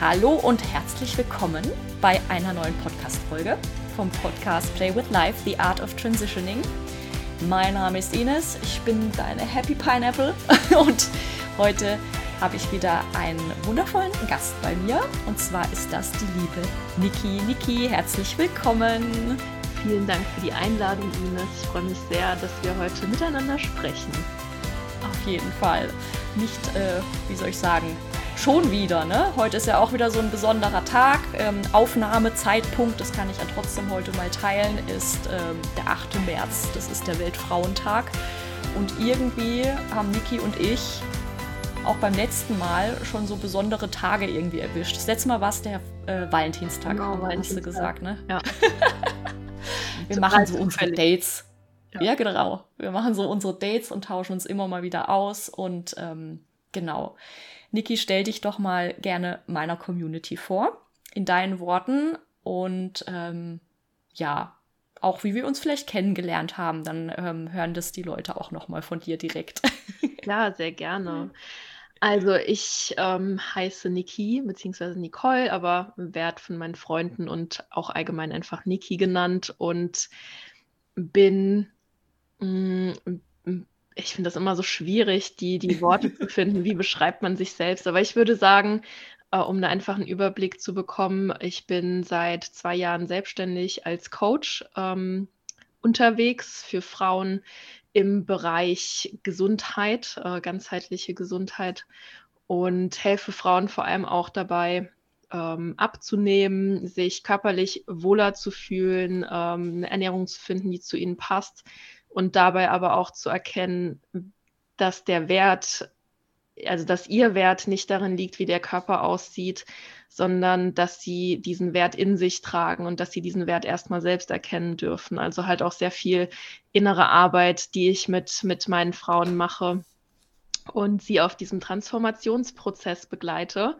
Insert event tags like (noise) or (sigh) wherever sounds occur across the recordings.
Hallo und herzlich willkommen bei einer neuen Podcast-Folge vom Podcast Play with Life, The Art of Transitioning. Mein Name ist Ines, ich bin deine Happy Pineapple (laughs) und heute habe ich wieder einen wundervollen Gast bei mir und zwar ist das die liebe Niki. Niki, herzlich willkommen. Vielen Dank für die Einladung, Ines. Ich freue mich sehr, dass wir heute miteinander sprechen. Auf jeden Fall. Nicht, äh, wie soll ich sagen, schon wieder. Ne? Heute ist ja auch wieder so ein besonderer Tag. Ähm, Aufnahmezeitpunkt, das kann ich ja trotzdem heute mal teilen, ist ähm, der 8. März. Das ist der Weltfrauentag. Und irgendwie haben Niki und ich auch beim letzten Mal schon so besondere Tage irgendwie erwischt. Das letzte Mal war es der äh, Valentinstag, genau, hast Valentinstag. du gesagt, ne? Ja. (laughs) Wir Total machen so unsere. Dates. Ja. Ja. genau. Wir machen so unsere Dates und tauschen uns immer mal wieder aus. Und ähm, genau. Niki, stell dich doch mal gerne meiner Community vor, in deinen Worten. Und ähm, ja, auch wie wir uns vielleicht kennengelernt haben, dann ähm, hören das die Leute auch noch mal von dir direkt. (laughs) Klar, sehr gerne. Also ich ähm, heiße Niki bzw. Nicole, aber werde von meinen Freunden und auch allgemein einfach Niki genannt und bin, mm, mm, ich finde das immer so schwierig, die, die (laughs) Worte zu finden, wie beschreibt man sich selbst. Aber ich würde sagen, äh, um da einfach einen Überblick zu bekommen, ich bin seit zwei Jahren selbstständig als Coach ähm, unterwegs für Frauen im Bereich Gesundheit, äh, ganzheitliche Gesundheit und helfe Frauen vor allem auch dabei, ähm, abzunehmen, sich körperlich wohler zu fühlen, ähm, eine Ernährung zu finden, die zu ihnen passt und dabei aber auch zu erkennen, dass der Wert, also dass ihr Wert nicht darin liegt, wie der Körper aussieht, sondern dass sie diesen Wert in sich tragen und dass sie diesen Wert erstmal selbst erkennen dürfen. Also halt auch sehr viel innere Arbeit, die ich mit, mit meinen Frauen mache und sie auf diesem Transformationsprozess begleite.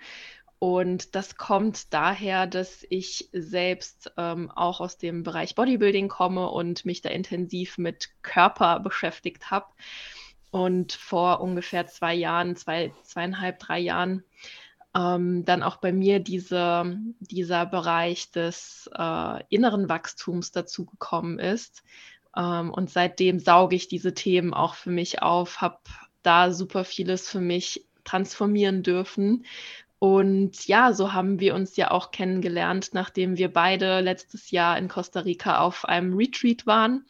Und das kommt daher, dass ich selbst ähm, auch aus dem Bereich Bodybuilding komme und mich da intensiv mit Körper beschäftigt habe. Und vor ungefähr zwei Jahren, zwei, zweieinhalb, drei Jahren, ähm, dann auch bei mir diese, dieser Bereich des äh, inneren Wachstums dazu gekommen ist. Ähm, und seitdem sauge ich diese Themen auch für mich auf, habe da super vieles für mich transformieren dürfen. Und ja, so haben wir uns ja auch kennengelernt, nachdem wir beide letztes Jahr in Costa Rica auf einem Retreat waren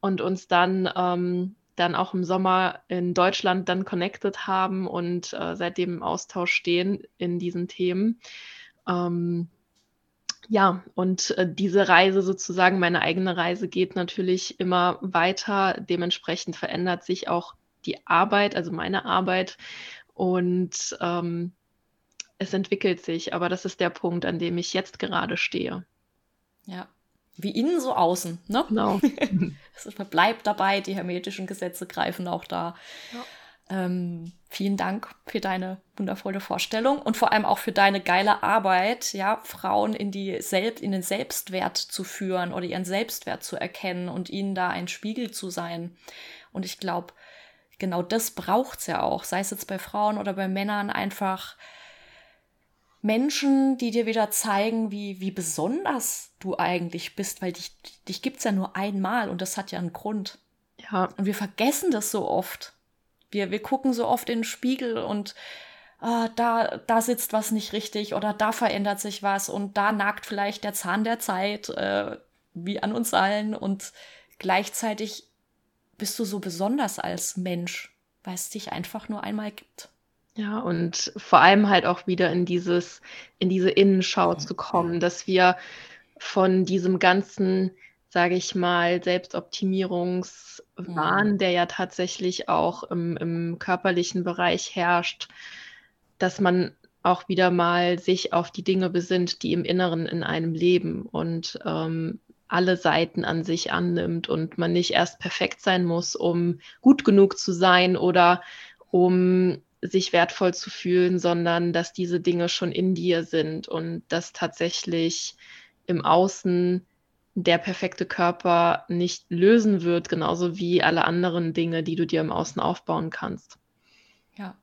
und uns dann, ähm, dann auch im Sommer in Deutschland dann connected haben und äh, seitdem im Austausch stehen in diesen Themen. Ähm, ja, und äh, diese Reise sozusagen, meine eigene Reise geht natürlich immer weiter. Dementsprechend verändert sich auch die Arbeit, also meine Arbeit. Und ähm, es entwickelt sich, aber das ist der Punkt, an dem ich jetzt gerade stehe. ja. Wie innen, so außen, ne? Genau. (laughs) Es bleibt dabei, die hermetischen Gesetze greifen auch da. Ähm, vielen Dank für deine wundervolle Vorstellung und vor allem auch für deine geile Arbeit, ja, Frauen in die Selbst, in den Selbstwert zu führen oder ihren Selbstwert zu erkennen und ihnen da ein Spiegel zu sein. Und ich glaube, genau das braucht's ja auch, sei es jetzt bei Frauen oder bei Männern einfach Menschen, die dir wieder zeigen, wie, wie besonders du eigentlich bist, weil dich, dich gibt's ja nur einmal und das hat ja einen Grund. Ja, Und wir vergessen das so oft. Wir, wir gucken so oft in den Spiegel und ah, da, da sitzt was nicht richtig oder da verändert sich was und da nagt vielleicht der Zahn der Zeit, äh, wie an uns allen. Und gleichzeitig bist du so besonders als Mensch, weil es dich einfach nur einmal gibt. Ja, und vor allem halt auch wieder in dieses, in diese Innenschau zu kommen, dass wir von diesem ganzen, sage ich mal, Selbstoptimierungswahn, der ja tatsächlich auch im, im körperlichen Bereich herrscht, dass man auch wieder mal sich auf die Dinge besinnt, die im Inneren in einem leben und ähm, alle Seiten an sich annimmt und man nicht erst perfekt sein muss, um gut genug zu sein oder um sich wertvoll zu fühlen, sondern dass diese Dinge schon in dir sind und dass tatsächlich im Außen der perfekte Körper nicht lösen wird, genauso wie alle anderen Dinge, die du dir im Außen aufbauen kannst. Ja.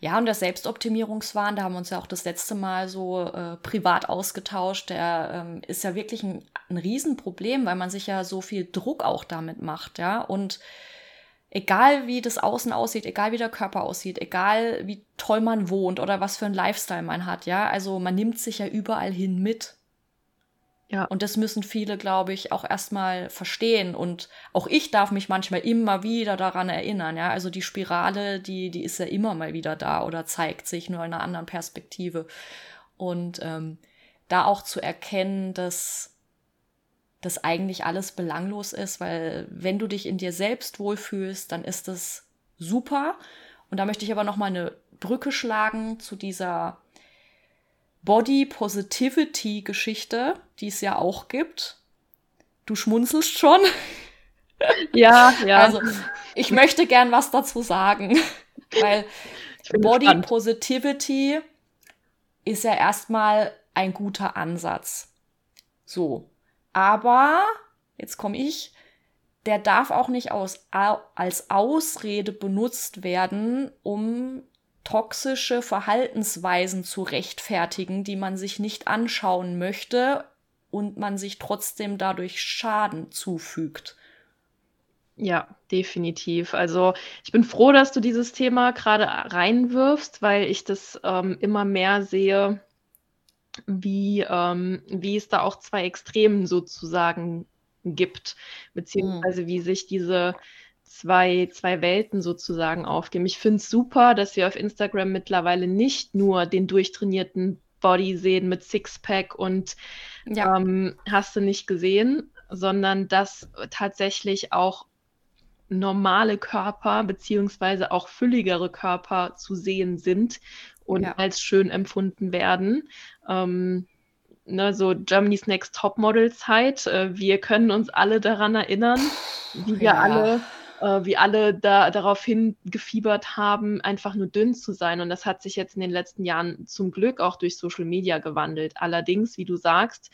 Ja, und der Selbstoptimierungswahn, da haben wir uns ja auch das letzte Mal so äh, privat ausgetauscht, der ähm, ist ja wirklich ein, ein Riesenproblem, weil man sich ja so viel Druck auch damit macht, ja. Und egal wie das Außen aussieht, egal wie der Körper aussieht, egal wie toll man wohnt oder was für ein Lifestyle man hat, ja, also man nimmt sich ja überall hin mit. Ja. Und das müssen viele, glaube ich, auch erstmal verstehen. Und auch ich darf mich manchmal immer wieder daran erinnern. Ja, also die Spirale, die, die ist ja immer mal wieder da oder zeigt sich nur in einer anderen Perspektive. Und ähm, da auch zu erkennen, dass das eigentlich alles belanglos ist, weil wenn du dich in dir selbst wohlfühlst, dann ist das super. Und da möchte ich aber noch mal eine Brücke schlagen zu dieser Body Positivity Geschichte, die es ja auch gibt. Du schmunzelst schon. (laughs) Ja, ja. Also, ich möchte gern was dazu sagen, (laughs) weil Body gespannt. Positivity ist ja erstmal ein guter Ansatz. So. Aber, jetzt komme ich, der darf auch nicht aus, als Ausrede benutzt werden, um toxische Verhaltensweisen zu rechtfertigen, die man sich nicht anschauen möchte und man sich trotzdem dadurch Schaden zufügt. Ja, definitiv. Also ich bin froh, dass du dieses Thema gerade reinwirfst, weil ich das ähm, immer mehr sehe, wie, ähm, wie es da auch zwei Extremen sozusagen gibt, beziehungsweise wie sich diese zwei, zwei Welten sozusagen aufgeben. Ich finde es super, dass wir auf Instagram mittlerweile nicht nur den durchtrainierten Body sehen mit Sixpack und ja. ähm, hast du nicht gesehen, sondern dass tatsächlich auch normale Körper beziehungsweise auch fülligere Körper zu sehen sind und ja. als schön empfunden werden. Ähm, ne, so Germany's Next Topmodel Zeit. Äh, wir können uns alle daran erinnern, wie wir ja. alle äh, wie alle da, darauf hingefiebert haben, einfach nur dünn zu sein. Und das hat sich jetzt in den letzten Jahren zum Glück auch durch Social Media gewandelt. Allerdings, wie du sagst,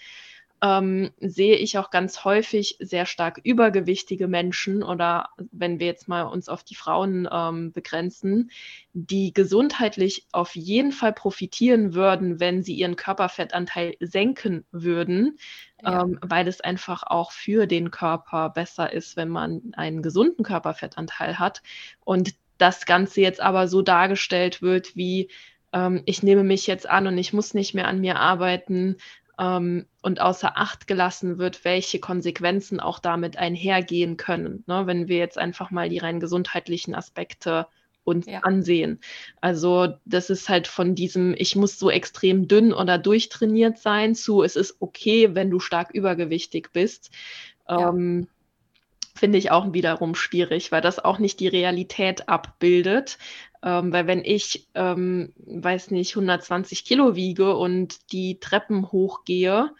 ähm, sehe ich auch ganz häufig sehr stark übergewichtige Menschen oder wenn wir jetzt mal uns auf die Frauen ähm, begrenzen, die gesundheitlich auf jeden Fall profitieren würden, wenn sie ihren Körperfettanteil senken würden, ja. ähm, weil es einfach auch für den Körper besser ist, wenn man einen gesunden Körperfettanteil hat. Und das Ganze jetzt aber so dargestellt wird wie, ähm, ich nehme mich jetzt an und ich muss nicht mehr an mir arbeiten ähm, und außer Acht gelassen wird, welche Konsequenzen auch damit einhergehen können, ne? wenn wir jetzt einfach mal die rein gesundheitlichen Aspekte uns ja. ansehen. Also das ist halt von diesem, ich muss so extrem dünn oder durchtrainiert sein, zu, es ist okay, wenn du stark übergewichtig bist. Ja. Ähm, finde ich auch wiederum schwierig, weil das auch nicht die Realität abbildet. Ähm, weil wenn ich, ähm, weiß nicht, 120 Kilo wiege und die Treppen hochgehe,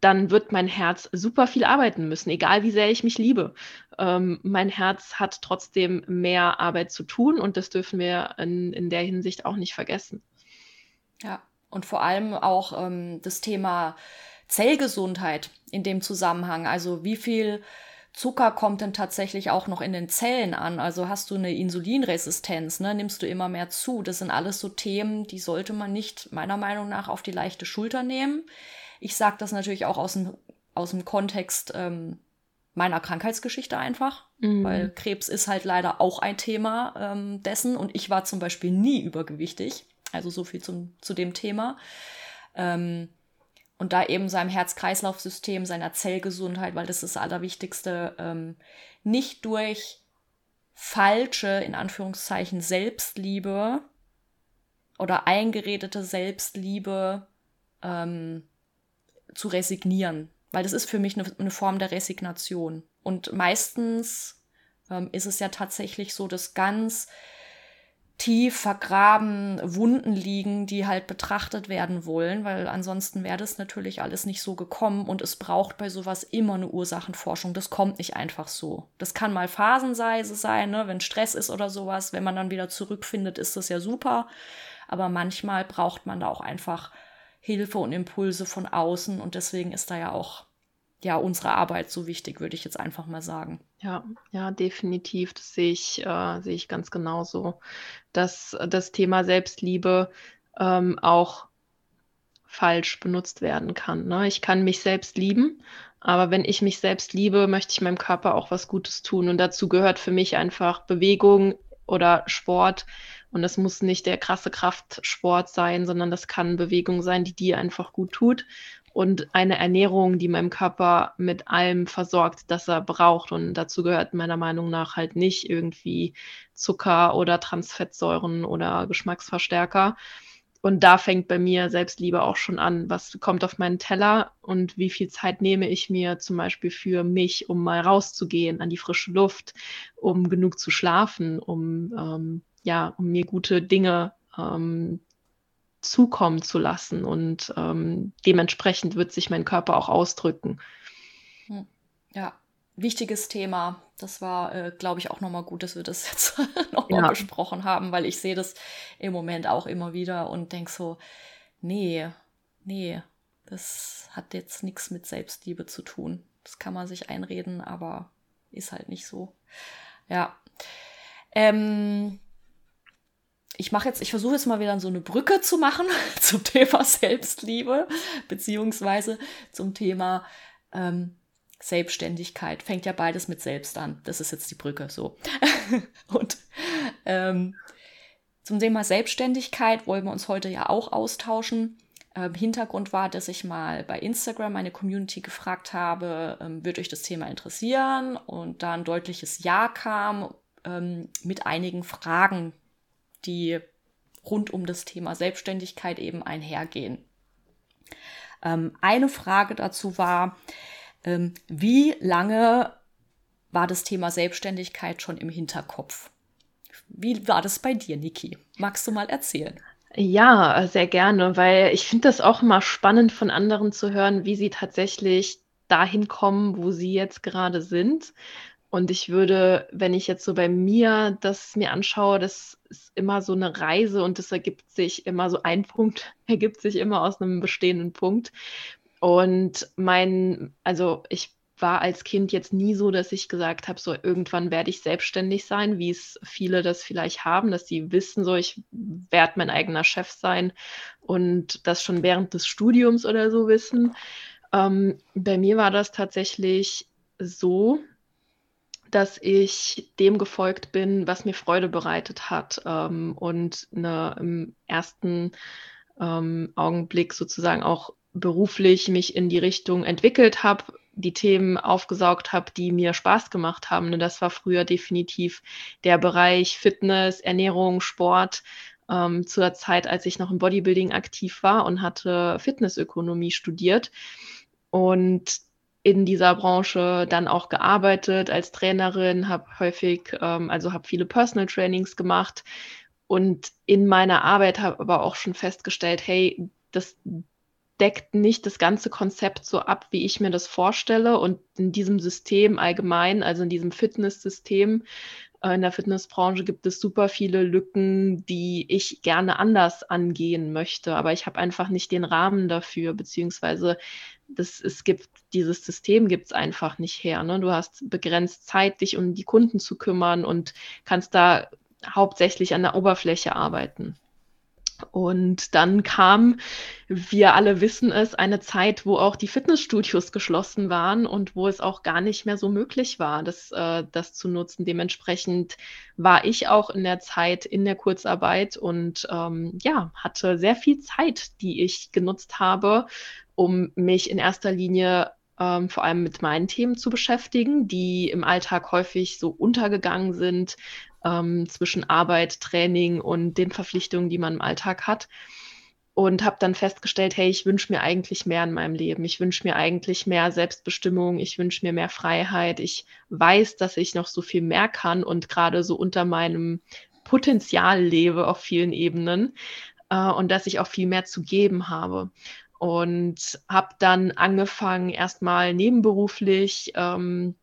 dann wird mein Herz super viel arbeiten müssen, egal wie sehr ich mich liebe. Ähm, mein Herz hat trotzdem mehr Arbeit zu tun und das dürfen wir in, in der Hinsicht auch nicht vergessen. Ja, und vor allem auch ähm, das Thema Zellgesundheit in dem Zusammenhang. Also wie viel Zucker kommt denn tatsächlich auch noch in den Zellen an? Also hast du eine Insulinresistenz, ne? nimmst du immer mehr zu? Das sind alles so Themen, die sollte man nicht meiner Meinung nach auf die leichte Schulter nehmen. Ich sage das natürlich auch aus dem, aus dem Kontext ähm, meiner Krankheitsgeschichte einfach, mhm. weil Krebs ist halt leider auch ein Thema ähm, dessen und ich war zum Beispiel nie übergewichtig. Also so viel zum, zu dem Thema. Ähm, und da eben seinem Herz-Kreislauf-System, seiner Zellgesundheit, weil das ist das Allerwichtigste, ähm, nicht durch falsche, in Anführungszeichen, Selbstliebe oder eingeredete Selbstliebe ähm, zu resignieren. Weil das ist für mich eine, eine Form der Resignation. Und meistens ähm, ist es ja tatsächlich so, dass ganz tief vergraben Wunden liegen, die halt betrachtet werden wollen, weil ansonsten wäre das natürlich alles nicht so gekommen und es braucht bei sowas immer eine Ursachenforschung. Das kommt nicht einfach so. Das kann mal phasenweise sein, ne? wenn Stress ist oder sowas. Wenn man dann wieder zurückfindet, ist das ja super. Aber manchmal braucht man da auch einfach Hilfe und Impulse von außen und deswegen ist da ja auch ja unsere Arbeit so wichtig, würde ich jetzt einfach mal sagen. Ja, ja, definitiv. Das sehe ich, äh, sehe ich ganz genauso. Dass das Thema Selbstliebe ähm, auch falsch benutzt werden kann. Ne? Ich kann mich selbst lieben, aber wenn ich mich selbst liebe, möchte ich meinem Körper auch was Gutes tun. Und dazu gehört für mich einfach Bewegung oder Sport. Und das muss nicht der krasse Kraftsport sein, sondern das kann Bewegung sein, die dir einfach gut tut und eine Ernährung, die meinem Körper mit allem versorgt, das er braucht. Und dazu gehört meiner Meinung nach halt nicht irgendwie Zucker oder Transfettsäuren oder Geschmacksverstärker. Und da fängt bei mir Selbstliebe auch schon an. Was kommt auf meinen Teller und wie viel Zeit nehme ich mir zum Beispiel für mich, um mal rauszugehen an die frische Luft, um genug zu schlafen, um, ähm, ja, um mir gute Dinge ähm, zukommen zu lassen. Und ähm, dementsprechend wird sich mein Körper auch ausdrücken. Hm. Ja, wichtiges Thema. Das war, äh, glaube ich, auch nochmal gut, dass wir das (laughs) jetzt nochmal ja. besprochen haben, weil ich sehe das im Moment auch immer wieder und denke so, nee, nee, das hat jetzt nichts mit Selbstliebe zu tun. Das kann man sich einreden, aber ist halt nicht so. Ja. Ähm, ich mache jetzt, ich versuche jetzt mal wieder so eine Brücke zu machen (laughs) zum Thema Selbstliebe, beziehungsweise zum Thema ähm, Selbstständigkeit. Fängt ja beides mit selbst an. Das ist jetzt die Brücke so. (laughs) Und ähm, zum Thema Selbstständigkeit wollen wir uns heute ja auch austauschen. Ähm, Hintergrund war, dass ich mal bei Instagram meine Community gefragt habe, ähm, wird euch das Thema interessieren? Und da ein deutliches Ja kam ähm, mit einigen Fragen, die rund um das Thema Selbstständigkeit eben einhergehen. Ähm, eine Frage dazu war, ähm, wie lange war das Thema Selbstständigkeit schon im Hinterkopf? Wie war das bei dir, Niki? Magst du mal erzählen? Ja, sehr gerne, weil ich finde das auch immer spannend von anderen zu hören, wie sie tatsächlich dahin kommen, wo sie jetzt gerade sind. Und ich würde, wenn ich jetzt so bei mir das mir anschaue, das ist immer so eine Reise und das ergibt sich immer so ein (laughs) Punkt, ergibt sich immer aus einem bestehenden Punkt. Und mein, also ich war als Kind jetzt nie so, dass ich gesagt habe, so irgendwann werde ich selbstständig sein, wie es viele das vielleicht haben, dass sie wissen, so ich werde mein eigener Chef sein und das schon während des Studiums oder so wissen. Ähm, bei mir war das tatsächlich so, dass ich dem gefolgt bin, was mir Freude bereitet hat ähm, und eine, im ersten ähm, Augenblick sozusagen auch beruflich mich in die Richtung entwickelt habe, die Themen aufgesaugt habe, die mir Spaß gemacht haben. Und das war früher definitiv der Bereich Fitness, Ernährung, Sport. Ähm, zur Zeit, als ich noch im Bodybuilding aktiv war und hatte Fitnessökonomie studiert. Und in dieser Branche dann auch gearbeitet als Trainerin, habe häufig, ähm, also habe viele Personal Trainings gemacht und in meiner Arbeit habe aber auch schon festgestellt, hey, das deckt nicht das ganze Konzept so ab, wie ich mir das vorstelle. Und in diesem System allgemein, also in diesem Fitnesssystem, äh, in der Fitnessbranche gibt es super viele Lücken, die ich gerne anders angehen möchte. Aber ich habe einfach nicht den Rahmen dafür, beziehungsweise das, es gibt, dieses System gibt es einfach nicht her. Ne? Du hast begrenzt Zeit, dich um die Kunden zu kümmern und kannst da hauptsächlich an der Oberfläche arbeiten. Und dann kam, wir alle wissen es, eine Zeit, wo auch die Fitnessstudios geschlossen waren und wo es auch gar nicht mehr so möglich war, das, äh, das zu nutzen. Dementsprechend war ich auch in der Zeit in der Kurzarbeit und ähm, ja, hatte sehr viel Zeit, die ich genutzt habe, um mich in erster Linie ähm, vor allem mit meinen Themen zu beschäftigen, die im Alltag häufig so untergegangen sind ähm, zwischen Arbeit, Training und den Verpflichtungen, die man im Alltag hat. Und habe dann festgestellt, hey, ich wünsche mir eigentlich mehr in meinem Leben. Ich wünsche mir eigentlich mehr Selbstbestimmung. Ich wünsche mir mehr Freiheit. Ich weiß, dass ich noch so viel mehr kann und gerade so unter meinem Potenzial lebe auf vielen Ebenen äh, und dass ich auch viel mehr zu geben habe und habe dann angefangen, erstmal nebenberuflich ähm,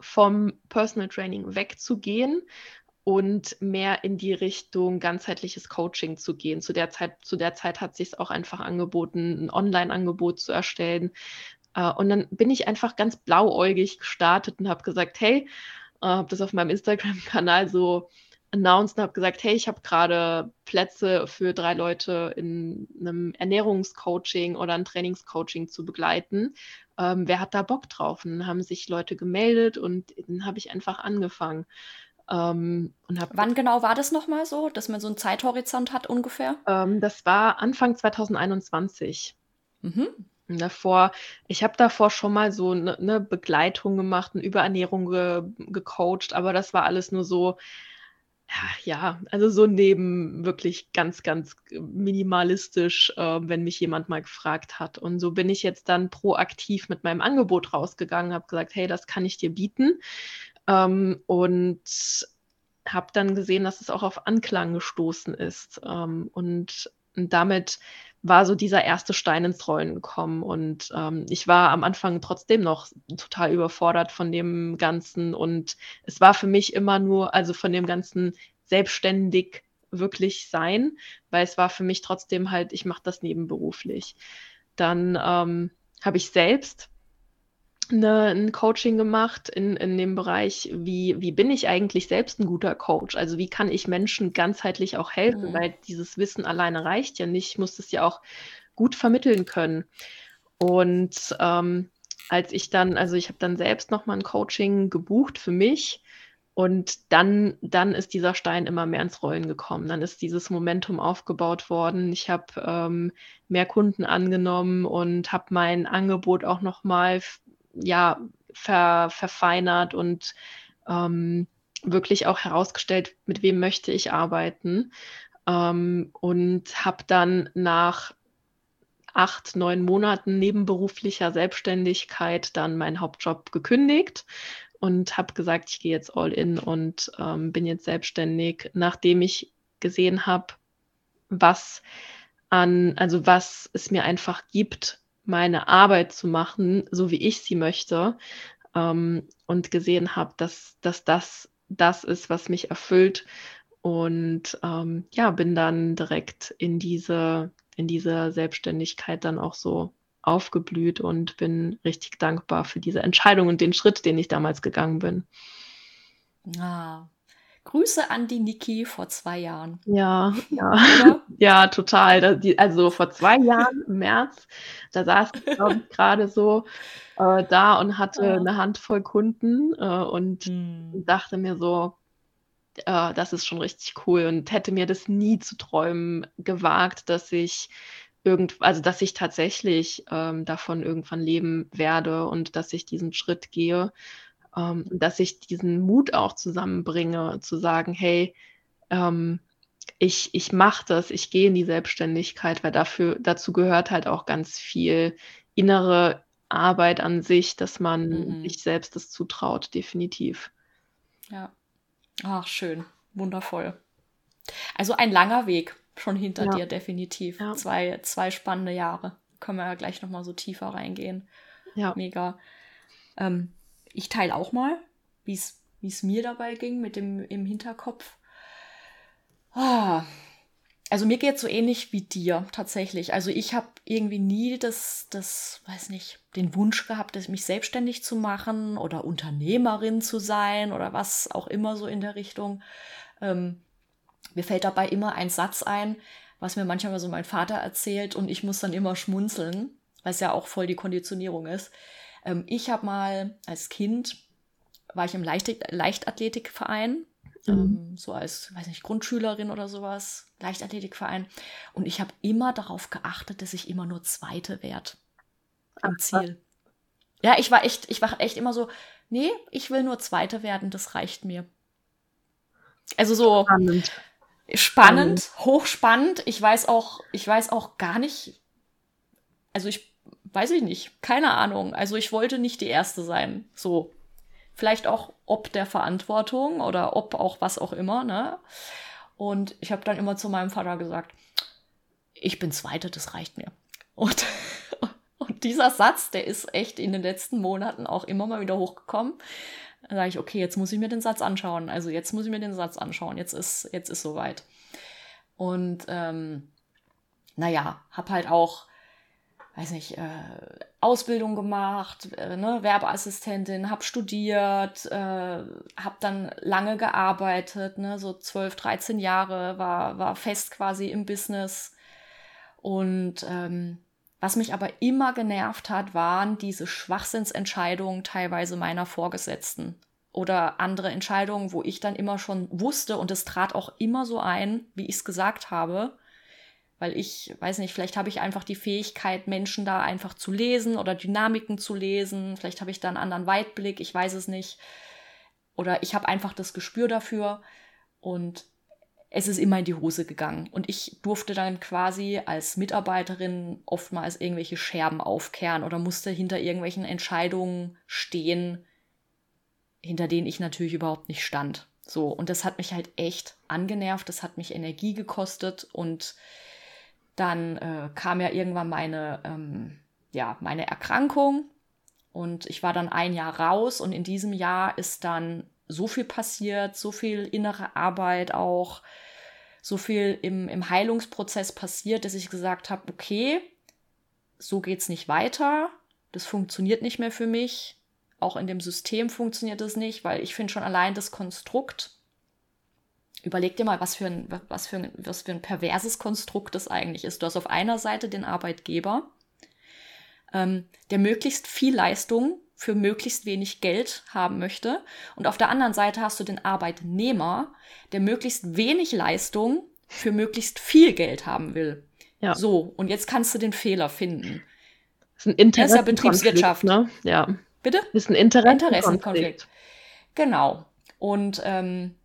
vom Personal Training wegzugehen und mehr in die Richtung ganzheitliches Coaching zu gehen. Zu der Zeit, zu der Zeit hat sich es auch einfach angeboten, ein Online-Angebot zu erstellen, Äh, und dann bin ich einfach ganz blauäugig gestartet und habe gesagt, hey, äh, habe das auf meinem Instagram-Kanal so announced und habe gesagt, hey, ich habe gerade Plätze für drei Leute in einem Ernährungscoaching oder ein Trainingscoaching zu begleiten. Ähm, wer hat da Bock drauf? Und dann haben sich Leute gemeldet und dann habe ich einfach angefangen. Ähm, Wann genau war das nochmal so, dass man so einen Zeithorizont hat ungefähr? Ähm, das war Anfang 2021. Mhm. Davor, ich habe davor schon mal so eine ne Begleitung gemacht und über Ernährung ge gecoacht, aber das war alles nur so, ja, also so neben wirklich ganz, ganz minimalistisch, äh, wenn mich jemand mal gefragt hat. Und so bin ich jetzt dann proaktiv mit meinem Angebot rausgegangen, habe gesagt, hey, das kann ich dir bieten. Ähm, und habe dann gesehen, dass es auch auf Anklang gestoßen ist. Ähm, und damit war so dieser erste Stein ins Rollen gekommen. Und ähm, ich war am Anfang trotzdem noch total überfordert von dem Ganzen. Und es war für mich immer nur, also von dem Ganzen selbstständig wirklich sein, weil es war für mich trotzdem halt, ich mache das nebenberuflich. Dann ähm, habe ich selbst eine, ein Coaching gemacht in, in dem Bereich, wie, wie bin ich eigentlich selbst ein guter Coach? Also wie kann ich Menschen ganzheitlich auch helfen, mhm. weil dieses Wissen alleine reicht ja nicht. Ich muss es ja auch gut vermitteln können. Und ähm, als ich dann, also ich habe dann selbst nochmal ein Coaching gebucht für mich und dann, dann ist dieser Stein immer mehr ins Rollen gekommen. Dann ist dieses Momentum aufgebaut worden. Ich habe ähm, mehr Kunden angenommen und habe mein Angebot auch nochmal ja, ver, verfeinert und ähm, wirklich auch herausgestellt, mit wem möchte ich arbeiten. Ähm, und habe dann nach acht, neun Monaten nebenberuflicher Selbstständigkeit dann meinen Hauptjob gekündigt und habe gesagt, ich gehe jetzt all in und ähm, bin jetzt selbstständig, nachdem ich gesehen habe, was an, also was es mir einfach gibt, meine Arbeit zu machen, so wie ich sie möchte, ähm, und gesehen habe, dass, dass das das ist, was mich erfüllt. Und ähm, ja, bin dann direkt in diese, in diese Selbstständigkeit dann auch so aufgeblüht und bin richtig dankbar für diese Entscheidung und den Schritt, den ich damals gegangen bin. Ah, Grüße an die Niki vor zwei Jahren. Ja, ja, ja, total. also vor zwei Jahren im März, da saß ich, glaube ich, gerade so äh, da und hatte ja. eine Handvoll Kunden äh, und hm. dachte mir so, äh, das ist schon richtig cool und hätte mir das nie zu träumen gewagt, dass ich irgend, also dass ich tatsächlich ähm, davon irgendwann leben werde und dass ich diesen Schritt gehe ähm, dass ich diesen Mut auch zusammenbringe, zu sagen, hey, ähm, ich, ich mache das, ich gehe in die Selbstständigkeit, weil dafür, dazu gehört halt auch ganz viel innere Arbeit an sich, dass man mhm. sich selbst das zutraut, definitiv. Ja. Ach, schön. Wundervoll. Also ein langer Weg schon hinter ja. dir, definitiv. Ja. Zwei, zwei spannende Jahre. Können wir ja gleich nochmal so tiefer reingehen. Ja. Mega. Ähm, ich teile auch mal, wie es mir dabei ging mit dem im Hinterkopf. Ah, also mir geht es so ähnlich wie dir tatsächlich. Also ich habe irgendwie nie das, das, weiß nicht, den Wunsch gehabt, mich selbstständig zu machen oder Unternehmerin zu sein oder was auch immer so in der Richtung. Ähm, mir fällt dabei immer ein Satz ein, was mir manchmal so mein Vater erzählt und ich muss dann immer schmunzeln, weil es ja auch voll die Konditionierung ist. Ähm, ich habe mal als Kind, war ich im Leicht Leichtathletikverein, mhm. ähm, so als, weiß nicht, Grundschülerin oder sowas, Leichtathletikverein. Und ich habe immer darauf geachtet, dass ich immer nur Zweite werde am Ziel. Ja, ich war echt, ich war echt immer so, nee, ich will nur Zweite werden, das reicht mir. Also so spannend, spannend hochspannend. Ich weiß auch, ich weiß auch gar nicht, also ich weiß ich nicht, keine Ahnung. Also ich wollte nicht die Erste sein. So. Vielleicht auch ob der Verantwortung oder ob auch was auch immer, ne? Und ich habe dann immer zu meinem Vater gesagt, ich bin Zweite, das reicht mir. Und, (laughs) und dieser Satz, der ist echt in den letzten Monaten auch immer mal wieder hochgekommen. Da sage ich, okay, jetzt muss ich mir den Satz anschauen. Also jetzt muss ich mir den Satz anschauen. Jetzt ist, jetzt ist soweit. Und ähm, naja, hab halt auch weiß nicht, äh, Ausbildung gemacht, äh, ne, Werbeassistentin, habe studiert, äh, habe dann lange gearbeitet, ne, so 12, 13 Jahre, war, war fest quasi im Business. Und ähm, was mich aber immer genervt hat, waren diese Schwachsinnsentscheidungen teilweise meiner Vorgesetzten oder andere Entscheidungen, wo ich dann immer schon wusste und es trat auch immer so ein, wie ich es gesagt habe, weil ich weiß nicht, vielleicht habe ich einfach die Fähigkeit, Menschen da einfach zu lesen oder Dynamiken zu lesen. Vielleicht habe ich da einen anderen Weitblick, ich weiß es nicht. Oder ich habe einfach das Gespür dafür und es ist immer in die Hose gegangen. Und ich durfte dann quasi als Mitarbeiterin oftmals irgendwelche Scherben aufkehren oder musste hinter irgendwelchen Entscheidungen stehen, hinter denen ich natürlich überhaupt nicht stand. So, und das hat mich halt echt angenervt, das hat mich Energie gekostet und dann äh, kam ja irgendwann meine, ähm, ja, meine Erkrankung. Und ich war dann ein Jahr raus. Und in diesem Jahr ist dann so viel passiert, so viel innere Arbeit auch, so viel im, im Heilungsprozess passiert, dass ich gesagt habe, okay, so geht's nicht weiter, das funktioniert nicht mehr für mich, auch in dem System funktioniert es nicht, weil ich finde schon allein das Konstrukt Überleg dir mal, was für, ein, was, für ein, was für ein perverses Konstrukt das eigentlich ist. Du hast auf einer Seite den Arbeitgeber, ähm, der möglichst viel Leistung für möglichst wenig Geld haben möchte. Und auf der anderen Seite hast du den Arbeitnehmer, der möglichst wenig Leistung für möglichst viel Geld haben will. Ja. So, und jetzt kannst du den Fehler finden. Das ist ein Interessenkonflikt. Das ist ja Ne? Ja. Bitte? Das ist ein Interessenkonflikt. Interessenkonflikt. Genau. Und ähm,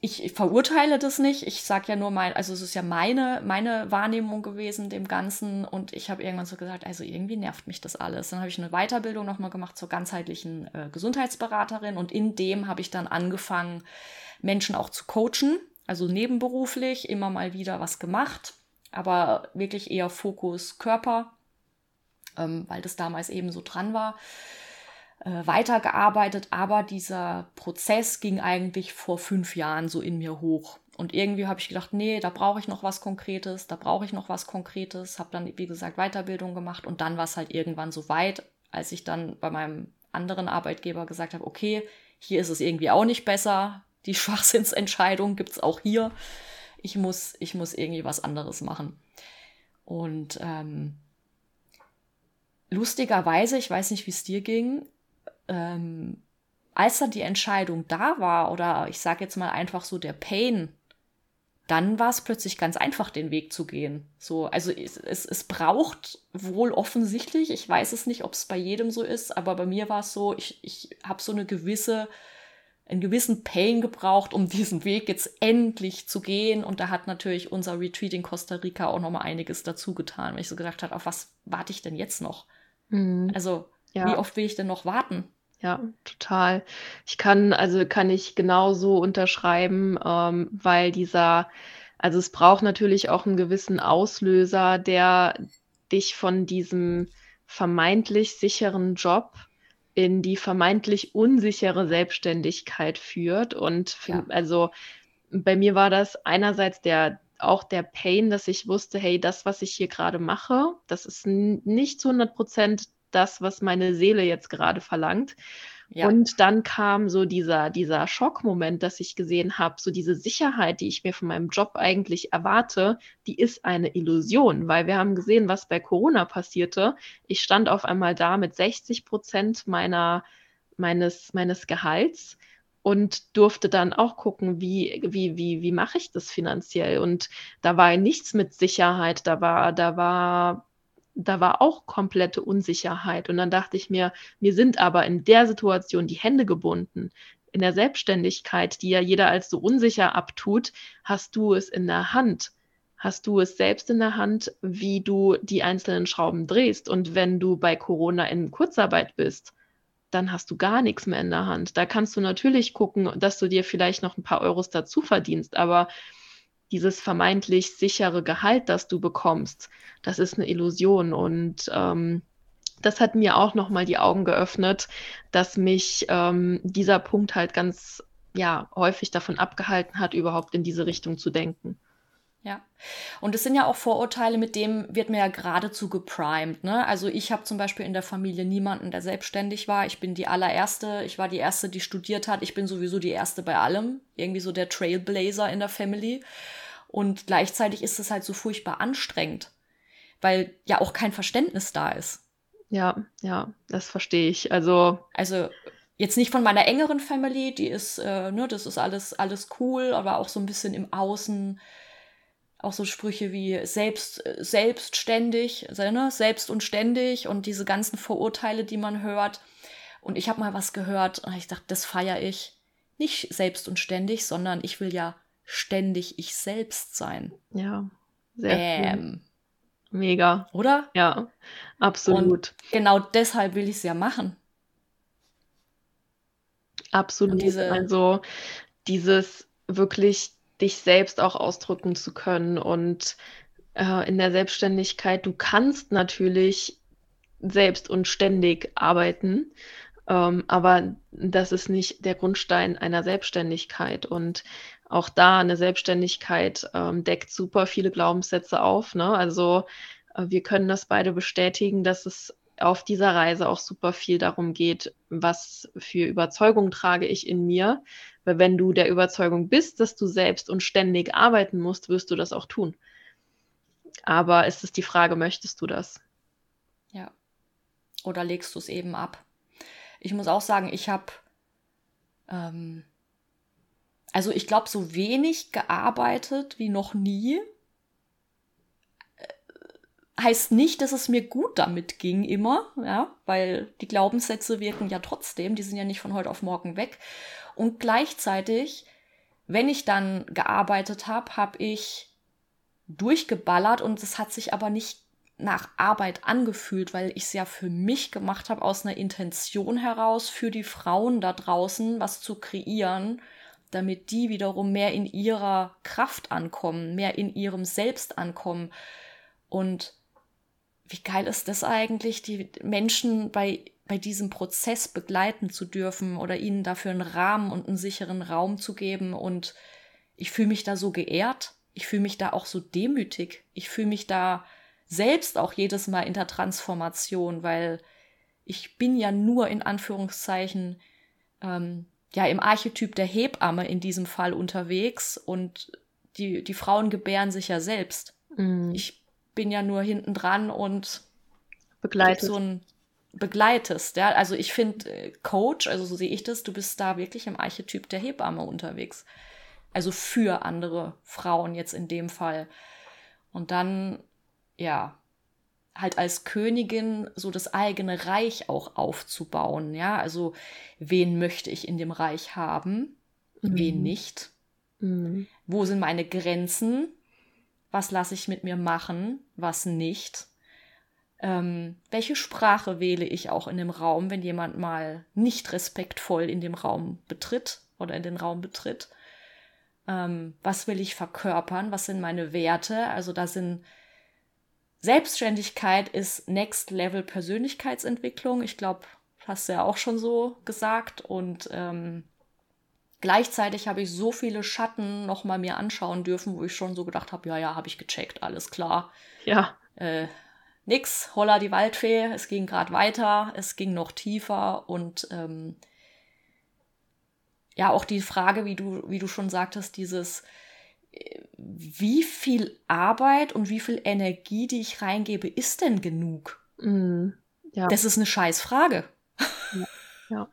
ich verurteile das nicht. Ich sage ja nur mein, also es ist ja meine, meine Wahrnehmung gewesen dem Ganzen und ich habe irgendwann so gesagt, also irgendwie nervt mich das alles. Dann habe ich eine Weiterbildung nochmal gemacht zur ganzheitlichen äh, Gesundheitsberaterin und in dem habe ich dann angefangen, Menschen auch zu coachen, also nebenberuflich immer mal wieder was gemacht, aber wirklich eher Fokus Körper, ähm, weil das damals eben so dran war äh, weitergearbeitet, aber dieser Prozess ging eigentlich vor fünf Jahren so in mir hoch. Und irgendwie habe ich gedacht, nee, da brauche ich noch was Konkretes, da brauche ich noch was Konkretes, habe dann, wie gesagt, Weiterbildung gemacht und dann war es halt irgendwann so weit, als ich dann bei meinem anderen Arbeitgeber gesagt habe, okay, hier ist es irgendwie auch nicht besser, die (laughs) Schwachsinnsentscheidung gibt es auch hier. Ich muss, ich muss irgendwie was anderes machen. Und ähm, lustigerweise, ich weiß nicht, wie es dir ging, ähm, als dann die Entscheidung da war, oder ich sage jetzt mal einfach so der Pain, dann war es plötzlich ganz einfach, den Weg zu gehen. So, also es, es, es braucht wohl offensichtlich, ich weiß es nicht, ob es bei jedem so ist, aber bei mir war es so, ich, ich habe so eine gewisse, einen gewissen Pain gebraucht, um diesen Weg jetzt endlich zu gehen. Und da hat natürlich unser Retreat in Costa Rica auch noch mal einiges dazu getan, weil ich so gedacht habe, auf was warte ich denn jetzt noch? Mhm. Also, ja. wie oft will ich denn noch warten? Ja, total. Ich kann, also kann ich genauso unterschreiben, ähm, weil dieser, also es braucht natürlich auch einen gewissen Auslöser, der dich von diesem vermeintlich sicheren Job in die vermeintlich unsichere Selbstständigkeit führt. Und für, ja. also bei mir war das einerseits der auch der Pain, dass ich wusste, hey, das, was ich hier gerade mache, das ist nicht zu 100 Prozent das, was meine Seele jetzt gerade verlangt. Ja. Und dann kam so dieser, dieser Schockmoment, dass ich gesehen habe, so diese Sicherheit, die ich mir von meinem Job eigentlich erwarte, die ist eine Illusion, weil wir haben gesehen, was bei Corona passierte. Ich stand auf einmal da mit 60 Prozent meiner, meines, meines Gehalts und durfte dann auch gucken, wie, wie, wie, wie mache ich das finanziell. Und da war nichts mit Sicherheit, da war, da war da war auch komplette Unsicherheit. Und dann dachte ich mir, mir sind aber in der Situation die Hände gebunden. In der Selbstständigkeit, die ja jeder als so unsicher abtut, hast du es in der Hand. Hast du es selbst in der Hand, wie du die einzelnen Schrauben drehst. Und wenn du bei Corona in Kurzarbeit bist, dann hast du gar nichts mehr in der Hand. Da kannst du natürlich gucken, dass du dir vielleicht noch ein paar Euros dazu verdienst, aber dieses vermeintlich sichere Gehalt, das du bekommst, das ist eine Illusion. Und ähm, das hat mir auch nochmal die Augen geöffnet, dass mich ähm, dieser Punkt halt ganz ja, häufig davon abgehalten hat, überhaupt in diese Richtung zu denken. Ja. Und es sind ja auch Vorurteile, mit dem wird mir ja geradezu geprimed. Ne? Also ich habe zum Beispiel in der Familie niemanden, der selbstständig war. Ich bin die allererste, ich war die erste, die studiert hat. Ich bin sowieso die erste bei allem. Irgendwie so der Trailblazer in der Family. Und gleichzeitig ist es halt so furchtbar anstrengend, weil ja auch kein Verständnis da ist. Ja, ja, das verstehe ich. Also. Also jetzt nicht von meiner engeren Family, die ist, äh, ne, das ist alles, alles cool, aber auch so ein bisschen im Außen auch so Sprüche wie selbst, selbstständig, also, ne, selbst und ständig und diese ganzen Vorurteile, die man hört. Und ich habe mal was gehört und ich dachte, das feiere ich. Nicht selbst und ständig, sondern ich will ja ständig ich selbst sein. Ja, sehr ähm, Mega. Oder? Ja, absolut. Und genau deshalb will ich es ja machen. Absolut. Diese, also dieses wirklich dich selbst auch ausdrücken zu können. Und äh, in der Selbstständigkeit, du kannst natürlich selbst und ständig arbeiten, ähm, aber das ist nicht der Grundstein einer Selbstständigkeit. Und auch da eine Selbstständigkeit ähm, deckt super viele Glaubenssätze auf. Ne? Also äh, wir können das beide bestätigen, dass es auf dieser Reise auch super viel darum geht, was für Überzeugung trage ich in mir, weil wenn du der Überzeugung bist, dass du selbst und ständig arbeiten musst, wirst du das auch tun. Aber ist es die Frage, möchtest du das? Ja. Oder legst du es eben ab? Ich muss auch sagen, ich habe, ähm, also ich glaube, so wenig gearbeitet wie noch nie. Äh, heißt nicht, dass es mir gut damit ging immer, ja, weil die Glaubenssätze wirken ja trotzdem, die sind ja nicht von heute auf morgen weg. Und gleichzeitig, wenn ich dann gearbeitet habe, habe ich durchgeballert und es hat sich aber nicht nach Arbeit angefühlt, weil ich es ja für mich gemacht habe, aus einer Intention heraus, für die Frauen da draußen was zu kreieren, damit die wiederum mehr in ihrer Kraft ankommen, mehr in ihrem Selbst ankommen. Und wie geil ist das eigentlich, die Menschen bei bei diesem Prozess begleiten zu dürfen oder ihnen dafür einen Rahmen und einen sicheren Raum zu geben. Und ich fühle mich da so geehrt. Ich fühle mich da auch so demütig. Ich fühle mich da selbst auch jedes Mal in der Transformation, weil ich bin ja nur in Anführungszeichen ähm, ja im Archetyp der Hebamme in diesem Fall unterwegs und die, die Frauen gebären sich ja selbst. Mhm. Ich bin ja nur hinten dran und begleitet so ein begleitest. Ja? Also ich finde, äh, Coach, also so sehe ich das, du bist da wirklich im Archetyp der Hebamme unterwegs. Also für andere Frauen jetzt in dem Fall. Und dann, ja, halt als Königin so das eigene Reich auch aufzubauen. Ja, also wen möchte ich in dem Reich haben, mhm. wen nicht? Mhm. Wo sind meine Grenzen? Was lasse ich mit mir machen, was nicht? Ähm, welche Sprache wähle ich auch in dem Raum, wenn jemand mal nicht respektvoll in dem Raum betritt oder in den Raum betritt. Ähm, was will ich verkörpern? Was sind meine Werte? Also da sind Selbstständigkeit ist Next Level Persönlichkeitsentwicklung. Ich glaube, hast du ja auch schon so gesagt. Und ähm, gleichzeitig habe ich so viele Schatten noch mal mir anschauen dürfen, wo ich schon so gedacht habe, ja, ja, habe ich gecheckt, alles klar. Ja. Äh, nix, holla die Waldfee, es ging gerade weiter, es ging noch tiefer und ähm, ja, auch die Frage, wie du, wie du schon sagtest, dieses, äh, wie viel Arbeit und wie viel Energie, die ich reingebe, ist denn genug? Mm, ja. Das ist eine Scheißfrage. Ja, ja.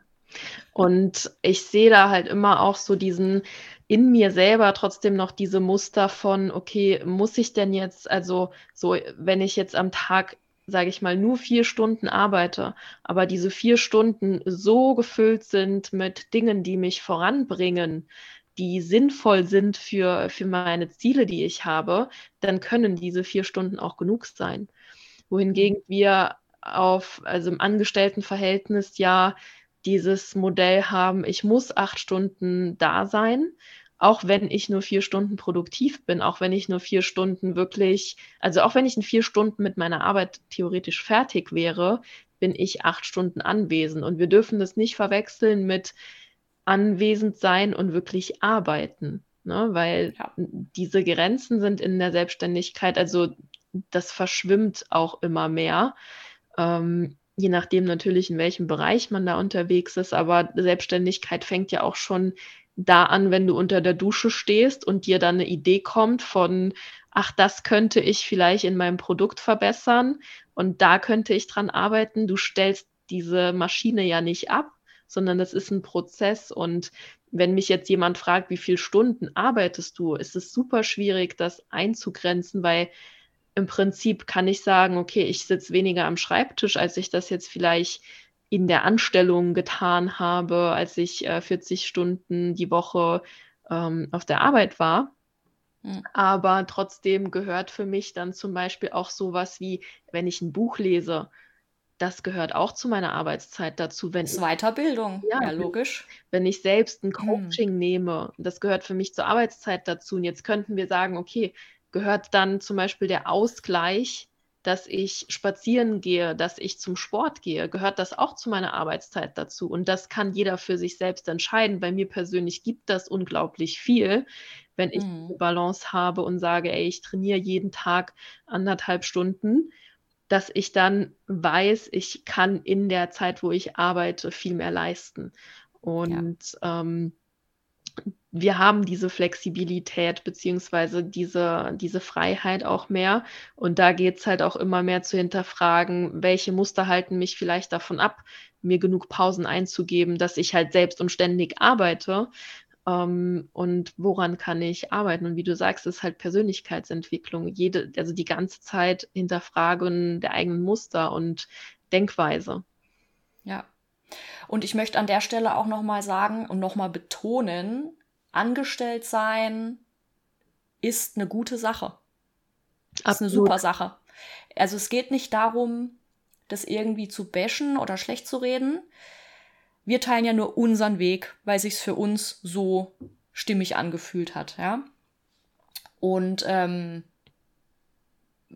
Und ich sehe da halt immer auch so diesen, in mir selber trotzdem noch diese Muster von, okay, muss ich denn jetzt, also so, wenn ich jetzt am Tag, sage ich mal, nur vier Stunden arbeite, aber diese vier Stunden so gefüllt sind mit Dingen, die mich voranbringen, die sinnvoll sind für, für meine Ziele, die ich habe, dann können diese vier Stunden auch genug sein. Wohingegen wir auf, also im Angestelltenverhältnis ja dieses Modell haben, ich muss acht Stunden da sein, auch wenn ich nur vier Stunden produktiv bin, auch wenn ich nur vier Stunden wirklich, also auch wenn ich in vier Stunden mit meiner Arbeit theoretisch fertig wäre, bin ich acht Stunden anwesend. Und wir dürfen das nicht verwechseln mit anwesend sein und wirklich arbeiten. ne? weil ja. diese Grenzen sind in der Selbstständigkeit, also das verschwimmt auch immer mehr. Ähm, je nachdem natürlich, in welchem Bereich man da unterwegs ist, aber Selbstständigkeit fängt ja auch schon da an, wenn du unter der Dusche stehst und dir dann eine Idee kommt von, ach, das könnte ich vielleicht in meinem Produkt verbessern und da könnte ich dran arbeiten. Du stellst diese Maschine ja nicht ab, sondern das ist ein Prozess und wenn mich jetzt jemand fragt, wie viele Stunden arbeitest du, ist es super schwierig, das einzugrenzen, weil im Prinzip kann ich sagen, okay, ich sitze weniger am Schreibtisch, als ich das jetzt vielleicht in der Anstellung getan habe, als ich äh, 40 Stunden die Woche ähm, auf der Arbeit war. Mhm. Aber trotzdem gehört für mich dann zum Beispiel auch sowas wie, wenn ich ein Buch lese, das gehört auch zu meiner Arbeitszeit dazu. Wenn das Weiterbildung, ja, ja, logisch. Wenn ich selbst ein hm. Coaching mhm. nehme, das gehört für mich zur Arbeitszeit dazu. Und jetzt könnten wir sagen, okay, gehört dann zum Beispiel der Ausgleich, dass ich spazieren gehe, dass ich zum Sport gehe, gehört das auch zu meiner Arbeitszeit dazu. Und das kann jeder für sich selbst entscheiden. Bei mir persönlich gibt das unglaublich viel, wenn ich mhm. eine Balance habe und sage, ey, ich trainiere jeden Tag anderthalb Stunden dass ich dann weiß, ich kann in der Zeit, wo ich arbeite, viel mehr leisten. Und ja. ähm, wir haben diese Flexibilität beziehungsweise diese, diese Freiheit auch mehr. Und da geht es halt auch immer mehr zu hinterfragen, welche Muster halten mich vielleicht davon ab, mir genug Pausen einzugeben, dass ich halt selbst und ständig arbeite. Ähm, und woran kann ich arbeiten? Und wie du sagst, ist halt Persönlichkeitsentwicklung. Jede, also die ganze Zeit hinterfragen der eigenen Muster und Denkweise. Ja. Und ich möchte an der Stelle auch nochmal sagen und nochmal betonen, angestellt sein ist eine gute Sache. Absolut. Ist eine super Sache. Also es geht nicht darum, das irgendwie zu bashen oder schlecht zu reden. Wir teilen ja nur unseren Weg, weil sich's für uns so stimmig angefühlt hat, ja. Und ähm,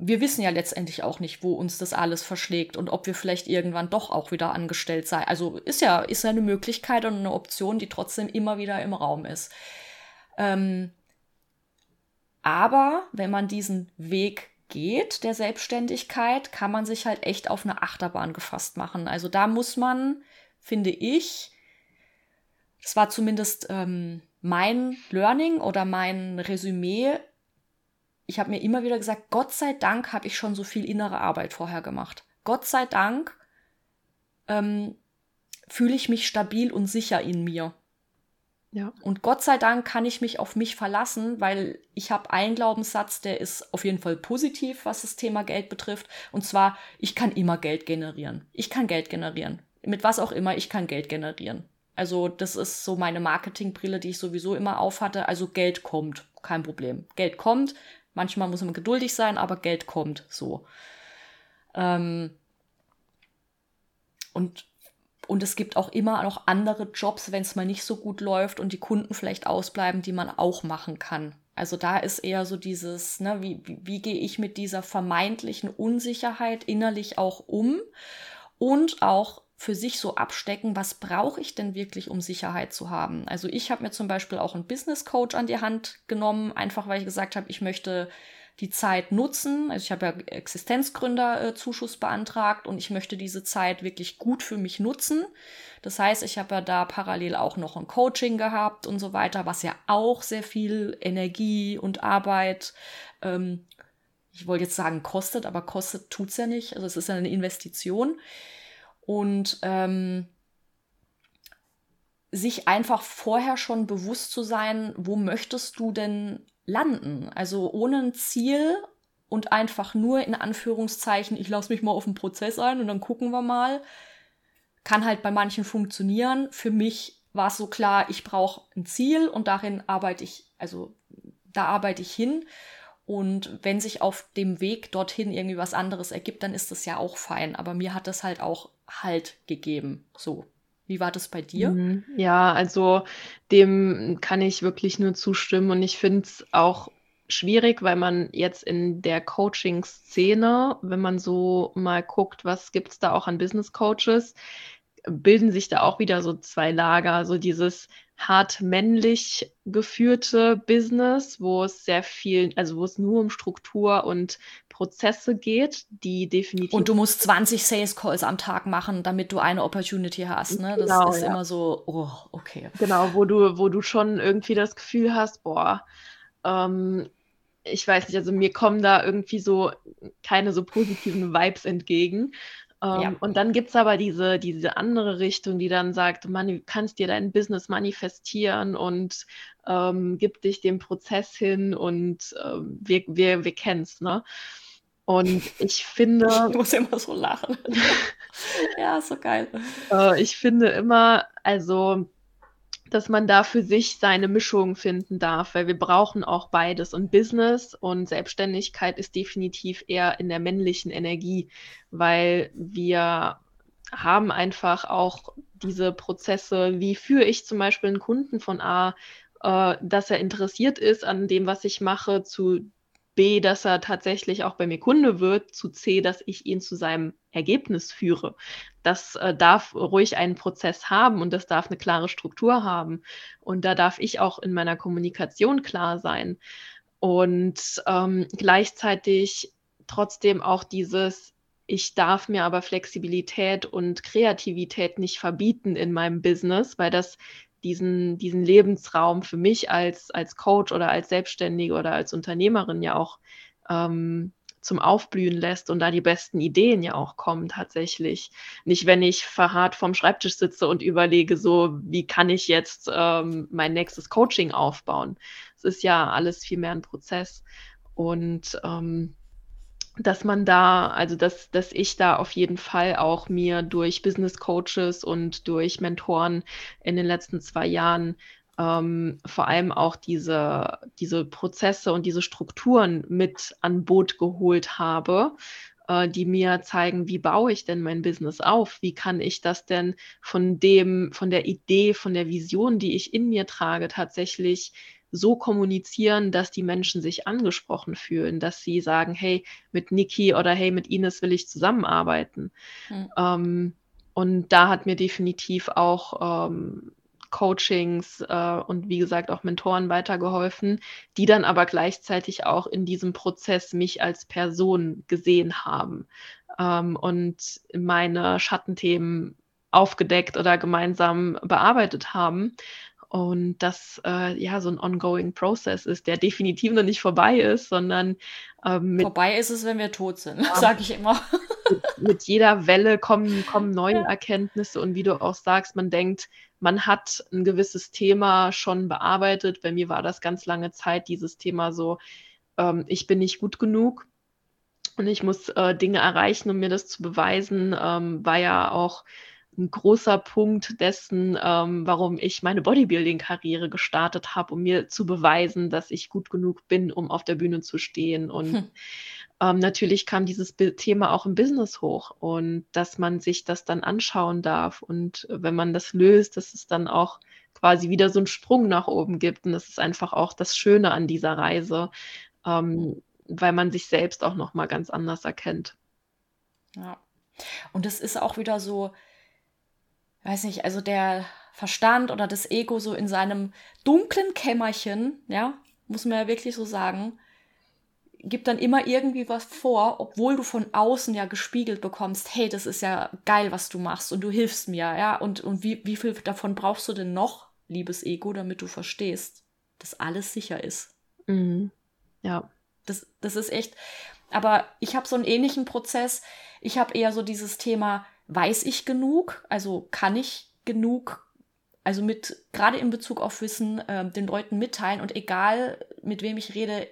wir wissen ja letztendlich auch nicht, wo uns das alles verschlägt und ob wir vielleicht irgendwann doch auch wieder angestellt sein. Also ist ja, ist ja eine Möglichkeit und eine Option, die trotzdem immer wieder im Raum ist. Ähm, aber wenn man diesen Weg geht, der Selbstständigkeit, kann man sich halt echt auf eine Achterbahn gefasst machen. Also da muss man finde ich, das war zumindest ähm, mein Learning oder mein Resümee. Ich habe mir immer wieder gesagt, Gott sei Dank habe ich schon so viel innere Arbeit vorher gemacht. Gott sei Dank ähm, fühle ich mich stabil und sicher in mir. Ja. Und Gott sei Dank kann ich mich auf mich verlassen, weil ich habe einen Glaubenssatz, der ist auf jeden Fall positiv, was das Thema Geld betrifft. Und zwar, ich kann immer Geld generieren. Ich kann Geld generieren mit was auch immer, ich kann Geld generieren. Also das ist so meine Marketingbrille, die ich sowieso immer aufhatte. Also Geld kommt, kein Problem. Geld kommt. Manchmal muss man geduldig sein, aber Geld kommt so. Ähm und, und es gibt auch immer noch andere Jobs, wenn es mal nicht so gut läuft und die Kunden vielleicht ausbleiben, die man auch machen kann. Also da ist eher so dieses, ne, wie, wie, wie gehe ich mit dieser vermeintlichen Unsicherheit innerlich auch um und auch für sich so abstecken, was brauche ich denn wirklich, um Sicherheit zu haben. Also ich habe mir zum Beispiel auch einen Business Coach an die Hand genommen, einfach weil ich gesagt habe, ich möchte die Zeit nutzen. Also ich habe ja Existenzgründerzuschuss äh, beantragt und ich möchte diese Zeit wirklich gut für mich nutzen. Das heißt, ich habe ja da parallel auch noch ein Coaching gehabt und so weiter, was ja auch sehr viel Energie und Arbeit, ähm, ich wollte jetzt sagen, kostet, aber kostet tut's ja nicht. Also es ist ja eine Investition und ähm, sich einfach vorher schon bewusst zu sein, wo möchtest du denn landen? Also ohne ein Ziel und einfach nur in Anführungszeichen, ich lasse mich mal auf den Prozess ein und dann gucken wir mal, kann halt bei manchen funktionieren. Für mich war es so klar, ich brauche ein Ziel und darin arbeite ich, also da arbeite ich hin. Und wenn sich auf dem Weg dorthin irgendwie was anderes ergibt, dann ist das ja auch fein. Aber mir hat das halt auch Halt gegeben. So. Wie war das bei dir? Mhm. Ja, also dem kann ich wirklich nur zustimmen. Und ich finde es auch schwierig, weil man jetzt in der Coaching-Szene, wenn man so mal guckt, was gibt es da auch an Business Coaches, bilden sich da auch wieder so zwei Lager. So dieses hart männlich geführte Business, wo es sehr viel, also wo es nur um Struktur und Prozesse geht, die definitiv. Und du musst 20 Sales Calls am Tag machen, damit du eine Opportunity hast. Ne? Genau, das ist ja. immer so, oh, okay. Genau, wo du, wo du schon irgendwie das Gefühl hast, boah, ähm, ich weiß nicht, also mir kommen da irgendwie so keine so positiven Vibes entgegen. Ähm, ja. Und dann gibt es aber diese, diese andere Richtung, die dann sagt, du kannst dir dein Business manifestieren und ähm, gib dich dem Prozess hin und ähm, wir, wir, wir kennen es, ne? Und ich finde. (laughs) Ich muss immer so lachen. (laughs) ja, so geil. Äh, ich finde immer, also dass man da für sich seine Mischung finden darf, weil wir brauchen auch beides. Und Business und Selbstständigkeit ist definitiv eher in der männlichen Energie, weil wir haben einfach auch diese Prozesse, wie führe ich zum Beispiel einen Kunden von A, äh, dass er interessiert ist an dem, was ich mache, zu B, dass er tatsächlich auch bei mir Kunde wird, zu C, dass ich ihn zu seinem Ergebnis führe. Das äh, darf ruhig einen Prozess haben und das darf eine klare Struktur haben. Und da darf ich auch in meiner Kommunikation klar sein. Und ähm, gleichzeitig trotzdem auch dieses, ich darf mir aber Flexibilität und Kreativität nicht verbieten in meinem Business, weil das diesen, diesen Lebensraum für mich als, als Coach oder als Selbstständige oder als Unternehmerin ja auch ähm, zum Aufblühen lässt und da die besten Ideen ja auch kommen tatsächlich. Nicht, wenn ich verharrt vorm Schreibtisch sitze und überlege, so, wie kann ich jetzt ähm, mein nächstes Coaching aufbauen. Es ist ja alles viel mehr ein Prozess. Und ähm, dass man da, also dass, dass ich da auf jeden Fall auch mir durch Business Coaches und durch Mentoren in den letzten zwei Jahren ähm, vor allem auch diese, diese Prozesse und diese Strukturen mit an Boot geholt habe, äh, die mir zeigen, wie baue ich denn mein Business auf? Wie kann ich das denn von dem, von der Idee, von der Vision, die ich in mir trage, tatsächlich so kommunizieren, dass die Menschen sich angesprochen fühlen, dass sie sagen, hey, mit Niki oder hey, mit Ines will ich zusammenarbeiten. Mhm. Ähm, und da hat mir definitiv auch ähm, Coachings äh, und wie gesagt auch Mentoren weitergeholfen, die dann aber gleichzeitig auch in diesem Prozess mich als Person gesehen haben ähm, und meine Schattenthemen aufgedeckt oder gemeinsam bearbeitet haben und das äh, ja so ein ongoing Process ist, der definitiv noch nicht vorbei ist, sondern ähm, vorbei ist es, wenn wir tot sind, ja, (laughs) sage ich immer. Mit, mit, jeder Welle kommen, kommen neue ja. Erkenntnisse und wie du auch sagst, man denkt, man hat ein gewisses Thema schon bearbeitet. Bei mir war das ganz lange Zeit dieses Thema so, ähm, ich bin nicht gut genug und ich muss äh, Dinge erreichen, um mir das zu beweisen, ähm, war ja auch ein großer Punkt dessen, ähm, warum ich meine Bodybuilding-Karriere gestartet habe, um mir zu beweisen, dass ich gut genug bin, um auf der Bühne zu stehen. Und hm. ähm, natürlich kam dieses Thema auch im Business hoch und dass man sich das dann anschauen darf. Und wenn man das löst, dass es dann auch quasi wieder so einen Sprung nach oben gibt. Und das ist einfach auch das Schöne an dieser Reise, ähm, weil man sich selbst auch nochmal ganz anders erkennt. Ja. Und es ist auch wieder so, weiß nicht, also der Verstand oder das Ego so in seinem dunklen Kämmerchen, ja, muss man ja wirklich so sagen, gibt dann immer irgendwie was vor, obwohl du von außen ja gespiegelt bekommst, hey, das ist ja geil, was du machst und du hilfst mir, ja, und, und wie, wie viel davon brauchst du denn noch, liebes Ego, damit du verstehst, dass alles sicher ist. Mhm. Ja. Das, das ist echt, aber ich habe so einen ähnlichen Prozess. Ich habe eher so dieses Thema, weiß ich genug? Also kann ich genug, also mit, gerade in Bezug auf Wissen, äh, den Leuten mitteilen und egal mit wem ich rede,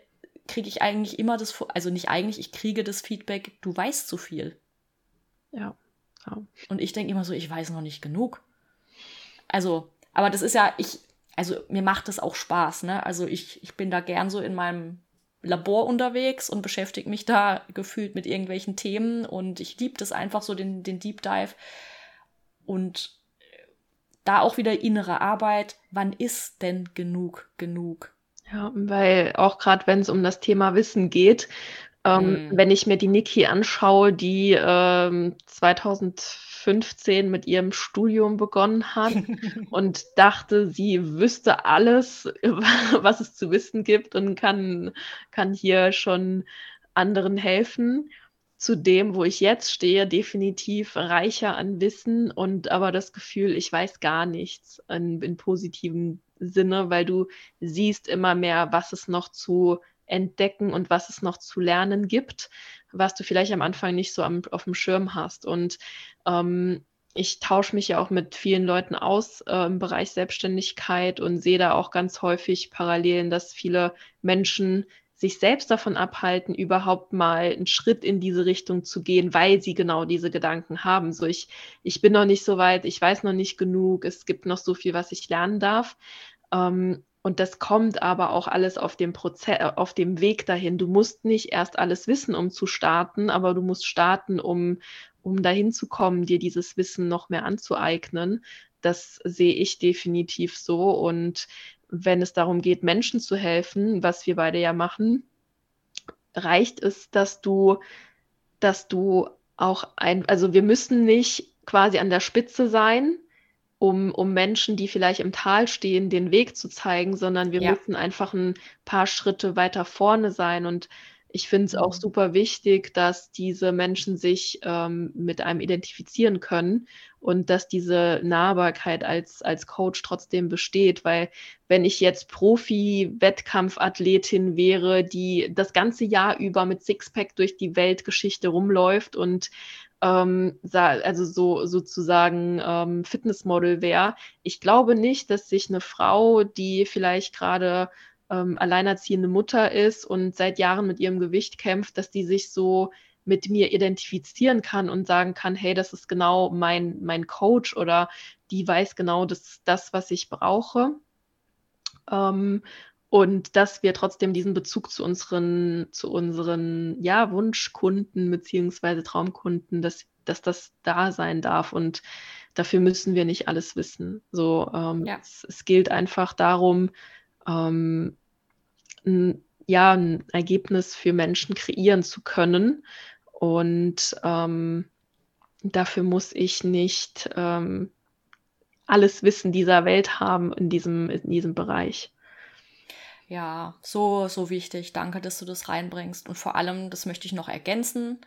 kriege ich eigentlich immer das, also nicht eigentlich, ich kriege das Feedback, du weißt zu viel. Ja. ja. Und ich denke immer so, ich weiß noch nicht genug. Also, aber das ist ja, ich, also mir macht das auch Spaß, ne? Also ich, ich bin da gern so in meinem Labor unterwegs und beschäftige mich da gefühlt mit irgendwelchen Themen und ich liebe das einfach so, den, den Deep Dive. Und da auch wieder innere Arbeit. Wann ist denn genug genug? Ja, weil auch gerade wenn es um das Thema Wissen geht, Ähm, mhm. Wenn ich mir die Niki anschaue, die ähm, 2015 mit ihrem Studium begonnen hat (laughs) und dachte, sie wüsste alles, (laughs) was es zu wissen gibt und kann, kann hier schon anderen helfen zu dem, wo ich jetzt stehe, definitiv reicher an Wissen und aber das Gefühl, ich weiß gar nichts in, in positivem Sinne, weil du siehst immer mehr, was es noch zu entdecken und was es noch zu lernen gibt, was du vielleicht am Anfang nicht so am, auf dem Schirm hast. Und ähm, ich tausche mich ja auch mit vielen Leuten aus äh, im Bereich Selbstständigkeit und sehe da auch ganz häufig Parallelen, dass viele Menschen sich selbst davon abhalten, überhaupt mal einen Schritt in diese Richtung zu gehen, weil sie genau diese Gedanken haben. So, ich, ich bin noch nicht so weit, ich weiß noch nicht genug, es gibt noch so viel, was ich lernen darf. Ähm, und das kommt aber auch alles auf dem Prozess, äh, auf dem Weg dahin. Du musst nicht erst alles wissen, um zu starten, aber du musst starten, um, um dahin zu kommen, dir dieses Wissen noch mehr anzueignen. Das sehe ich definitiv so. Und wenn es darum geht, Menschen zu helfen, was wir beide ja machen, reicht es, dass du, dass du auch ein, also wir müssen nicht quasi an der Spitze sein, um, um Menschen, die vielleicht im Tal stehen, den Weg zu zeigen, sondern wir ja. müssen einfach ein paar Schritte weiter vorne sein. Und ich finde es mhm. auch super wichtig, dass diese Menschen sich ähm, mit einem identifizieren können und dass diese Nahbarkeit als, als Coach trotzdem besteht, weil wenn ich jetzt Profi-Wettkampfathletin wäre, die das ganze Jahr über mit Sixpack durch die Weltgeschichte rumläuft und ähm, also so sozusagen ähm, Fitnessmodel wäre. Ich glaube nicht, dass sich eine Frau, die vielleicht gerade ähm, alleinerziehende Mutter ist und seit Jahren mit ihrem Gewicht kämpft, dass die sich so mit mir identifizieren kann und sagen kann, hey, das ist genau mein, mein Coach oder die weiß genau das, das was ich brauche. Ähm, und dass wir trotzdem diesen Bezug zu unseren, zu unseren ja, Wunschkunden beziehungsweise Traumkunden, dass, dass das da sein darf. Und dafür müssen wir nicht alles wissen. So, ähm, ja. es, es, gilt einfach darum, ähm, ein, ja, ein Ergebnis für Menschen kreieren zu können. Und ähm, dafür muss ich nicht ähm, alles Wissen dieser Welt haben in diesem, in diesem Bereich. Ja, so, so wichtig. Danke, dass du das reinbringst. Und vor allem, das möchte ich noch ergänzen,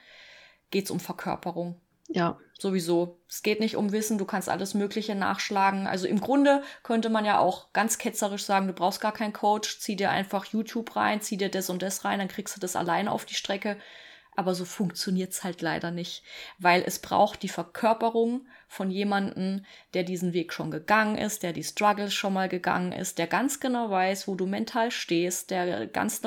geht es um Verkörperung. Ja. Sowieso. Es geht nicht um Wissen, du kannst alles Mögliche nachschlagen. Also im Grunde könnte man ja auch ganz ketzerisch sagen, du brauchst gar keinen Coach, zieh dir einfach YouTube rein, zieh dir das und das rein, dann kriegst du das alleine auf die Strecke. Aber so funktioniert's halt leider nicht, weil es braucht die Verkörperung von jemandem, der diesen Weg schon gegangen ist, der die Struggles schon mal gegangen ist, der ganz genau weiß, wo du mental stehst, der ganz,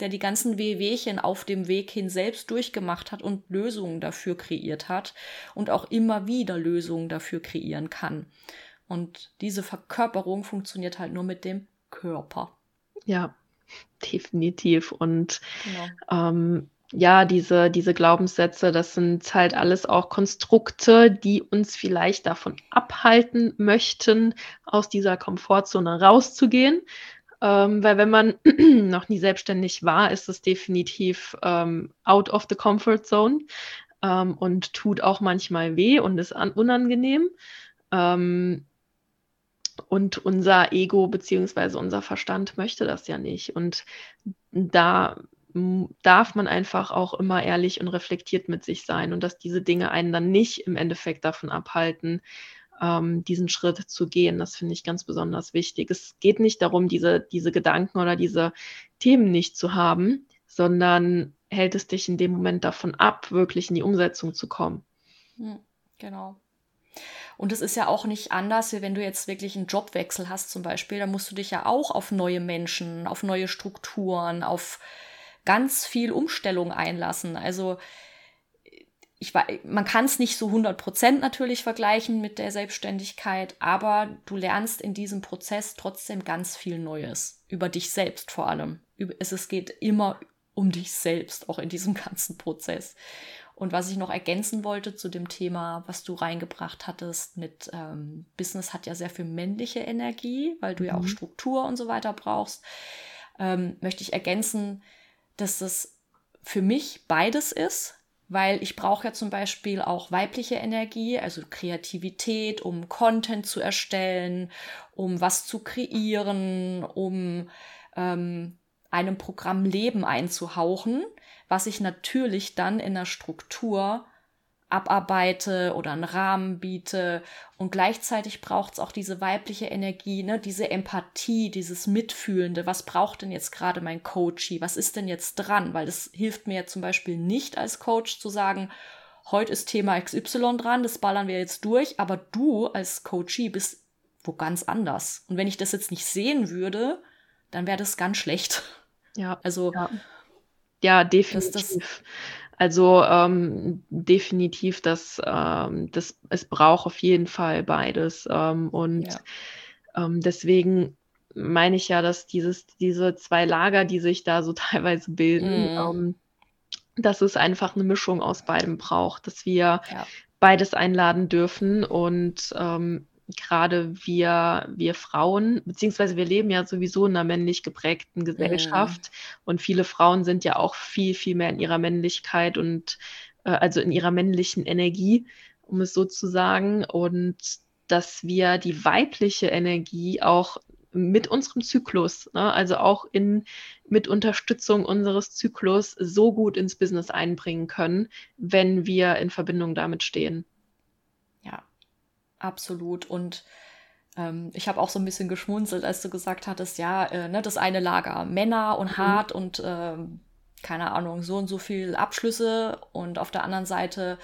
der die ganzen Wehwehchen auf dem Weg hin selbst durchgemacht hat und Lösungen dafür kreiert hat und auch immer wieder Lösungen dafür kreieren kann. Und diese Verkörperung funktioniert halt nur mit dem Körper. Ja, definitiv. Und genau. ähm, ja, diese, diese Glaubenssätze, das sind halt alles auch Konstrukte, die uns vielleicht davon abhalten möchten, aus dieser Komfortzone rauszugehen. Ähm, weil wenn man (clears throat) noch nie selbstständig war, ist es definitiv ähm, out of the comfort zone ähm, und tut auch manchmal weh und ist unangenehm. Ähm, und unser Ego beziehungsweise unser Verstand möchte das ja nicht. Und da darf man einfach auch immer ehrlich und reflektiert mit sich sein und dass diese Dinge einen dann nicht im Endeffekt davon abhalten, ähm, diesen Schritt zu gehen. Das finde ich ganz besonders wichtig. Es geht nicht darum, diese, diese Gedanken oder diese Themen nicht zu haben, sondern hält es dich in dem Moment davon ab, wirklich in die Umsetzung zu kommen. Hm, genau. Und es ist ja auch nicht anders, wie wenn du jetzt wirklich einen Jobwechsel hast zum Beispiel, dann musst du dich ja auch auf neue Menschen, auf neue Strukturen, auf ganz viel Umstellung einlassen. Also ich, man kann es nicht so 100% natürlich vergleichen mit der Selbstständigkeit, aber du lernst in diesem Prozess trotzdem ganz viel Neues. Über dich selbst vor allem. Es, es geht immer um dich selbst, auch in diesem (laughs) ganzen Prozess. Und was ich noch ergänzen wollte zu dem Thema, was du reingebracht hattest mit ähm, Business hat ja sehr viel männliche Energie, weil du mhm. ja auch mhm. Struktur und so weiter brauchst, ähm, möchte ich ergänzen, dass das für mich beides ist, weil ich brauche ja zum Beispiel auch weibliche Energie, also Kreativität, um Content zu erstellen, um was zu kreieren, um ähm, einem Programm Leben einzuhauchen, was ich natürlich dann in der Struktur abarbeite oder einen Rahmen biete. Und gleichzeitig braucht es auch diese weibliche Energie, ne? diese Empathie, dieses Mitfühlende. Was braucht denn jetzt gerade mein Coachie? Was ist denn jetzt dran? Weil das hilft mir zum Beispiel nicht als Coach zu sagen, heute ist Thema XY dran, das ballern wir jetzt durch, aber du als Coachie bist wo ganz anders. Und wenn ich das jetzt nicht sehen würde, dann wäre das ganz schlecht. Ja. Also. Ja, ja definitiv. Das, also ähm, definitiv, dass ähm, das, es braucht auf jeden Fall beides. Ähm, und ja. Ähm, deswegen meine ich ja, dass dieses, diese zwei Lager, die sich da so (laughs) teilweise bilden, mm. dass es einfach eine Mischung aus beidem braucht, dass wir ja. beides einladen dürfen und ähm, gerade wir, wir Frauen, beziehungsweise wir leben ja sowieso in einer männlich geprägten Gesellschaft mm. und viele Frauen sind ja auch viel, viel mehr in ihrer Männlichkeit und äh, also in ihrer männlichen Energie, um es so zu sagen. Und dass wir die weibliche Energie auch mit unserem Zyklus, ne, also auch in, mit Unterstützung unseres Zyklus so gut ins Business einbringen können, wenn wir in Verbindung damit stehen. Absolut. Und ähm, ich habe auch so ein bisschen geschmunzelt, als du gesagt hattest, ja, äh, ne, das eine Lager Männer und mhm. hart und äh, keine Ahnung, so und so viel Abschlüsse und auf der anderen Seite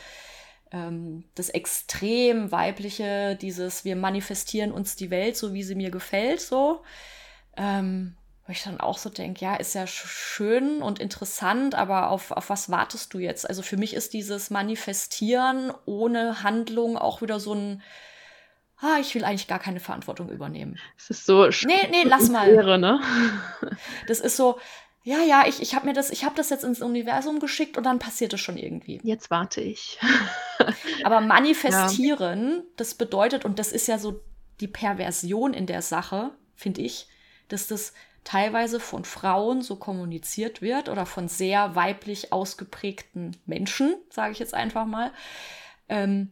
ähm, das extrem weibliche, dieses wir manifestieren uns die Welt so, wie sie mir gefällt, so. Ähm, wo ich dann auch so denke, ja, ist ja schön und interessant, aber auf, auf was wartest du jetzt? Also für mich ist dieses Manifestieren ohne Handlung auch wieder so ein, ah, ich will eigentlich gar keine Verantwortung übernehmen. Es ist so Nee, nee, lass mal. Wäre, ne? (laughs) Das ist so, ja, ja, ich, ich habe mir das, ich habe das jetzt ins Universum geschickt und dann passiert es schon irgendwie. Jetzt warte ich. (laughs) Aber manifestieren, ja. das bedeutet, und das ist ja so die Perversion in der Sache, finde ich, dass das teilweise von Frauen so kommuniziert wird oder von sehr weiblich ausgeprägten Menschen, sage ich jetzt einfach mal. Ähm,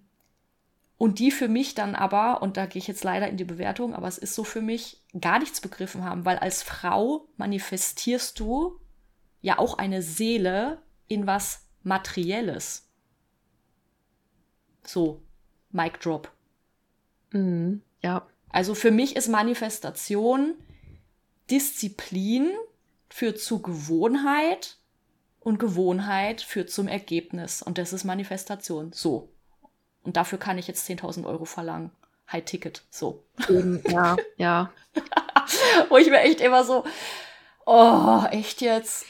und die für mich dann aber, und da gehe ich jetzt leider in die Bewertung, aber es ist so für mich, gar nichts begriffen haben, weil als Frau manifestierst du ja auch eine Seele in was Materielles. So, Mic Drop. Mhm, ja. Also für mich ist Manifestation Disziplin führt zu Gewohnheit und Gewohnheit führt zum Ergebnis. Und das ist Manifestation. So. Und dafür kann ich jetzt 10.000 Euro verlangen. High Ticket, so. Ja, (laughs) ja. Wo ich mir echt immer so, oh, echt jetzt.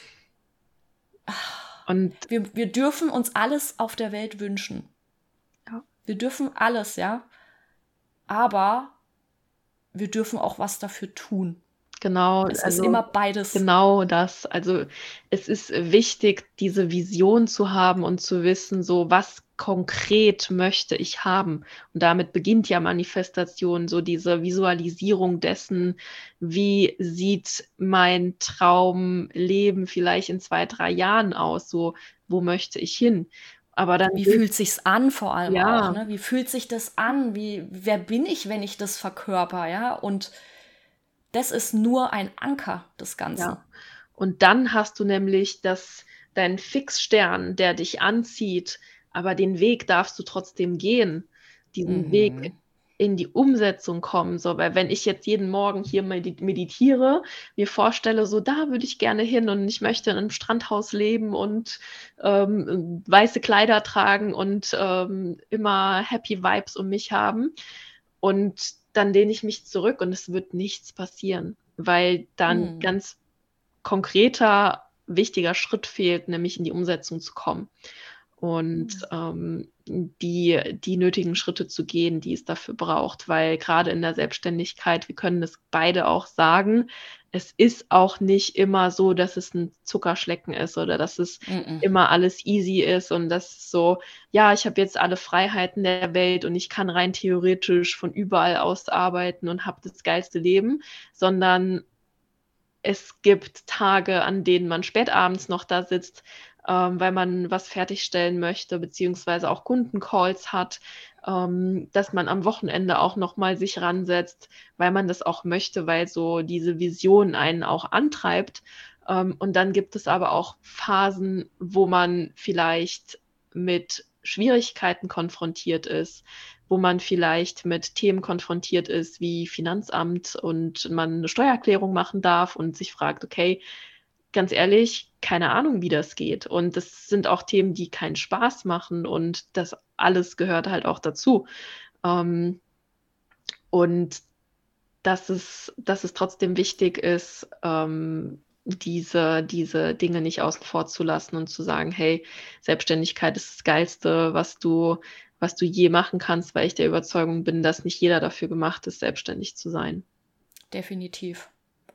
Und wir, wir dürfen uns alles auf der Welt wünschen. Ja. Wir dürfen alles, ja. Aber wir dürfen auch was dafür tun. Genau. Es also, ist immer beides. Genau das. Also es ist wichtig, diese Vision zu haben und zu wissen, so was konkret möchte ich haben. Und damit beginnt ja Manifestation, so diese Visualisierung dessen, wie sieht mein Traumleben vielleicht in zwei, drei Jahren aus, so wo möchte ich hin. Aber dann wie fühlt sich's an vor allem ja. auch, ne? Wie fühlt sich das an? Wie wer bin ich, wenn ich das verkörper, ja? Und das ist nur ein Anker des Ganzen. Ja. Und dann hast du nämlich das dein Fixstern, der dich anzieht, aber den Weg darfst du trotzdem gehen, diesen mhm. Weg in die Umsetzung kommen. So, weil wenn ich jetzt jeden Morgen hier meditiere, mir vorstelle, so da würde ich gerne hin und ich möchte in einem Strandhaus leben und ähm, weiße Kleider tragen und ähm, immer Happy Vibes um mich haben. Und dann lehne ich mich zurück und es wird nichts passieren, weil dann mhm. ganz konkreter, wichtiger Schritt fehlt, nämlich in die Umsetzung zu kommen und mhm. ähm, die, die nötigen Schritte zu gehen, die es dafür braucht, weil gerade in der Selbstständigkeit, wir können das beide auch sagen, es ist auch nicht immer so, dass es ein Zuckerschlecken ist oder dass es mm immer alles easy ist und das ist so, ja, ich habe jetzt alle Freiheiten der Welt und ich kann rein theoretisch von überall aus arbeiten und habe das geilste Leben, sondern es gibt Tage, an denen man spätabends noch da sitzt, ähm, weil man was fertigstellen möchte, beziehungsweise auch Kundencalls hat, ähm, dass man am Wochenende auch nochmal sich ransetzt, weil man das auch möchte, weil so diese Vision einen auch antreibt. Ähm, und dann gibt es aber auch Phasen, wo man vielleicht mit Schwierigkeiten konfrontiert ist, wo man vielleicht mit Themen konfrontiert ist wie Finanzamt und man eine Steuererklärung machen darf und sich fragt, okay, ganz ehrlich, keine Ahnung, wie das geht. Und das sind auch Themen, die keinen Spaß machen und das alles gehört halt auch dazu. Ähm, und dass es, dass es trotzdem wichtig ist, ähm, diese, diese Dinge nicht außen vor zu lassen und zu sagen, hey, Selbstständigkeit ist das Geilste, was du, was du je machen kannst, weil ich der Überzeugung bin, dass nicht jeder dafür gemacht ist, selbstständig zu sein. Definitiv.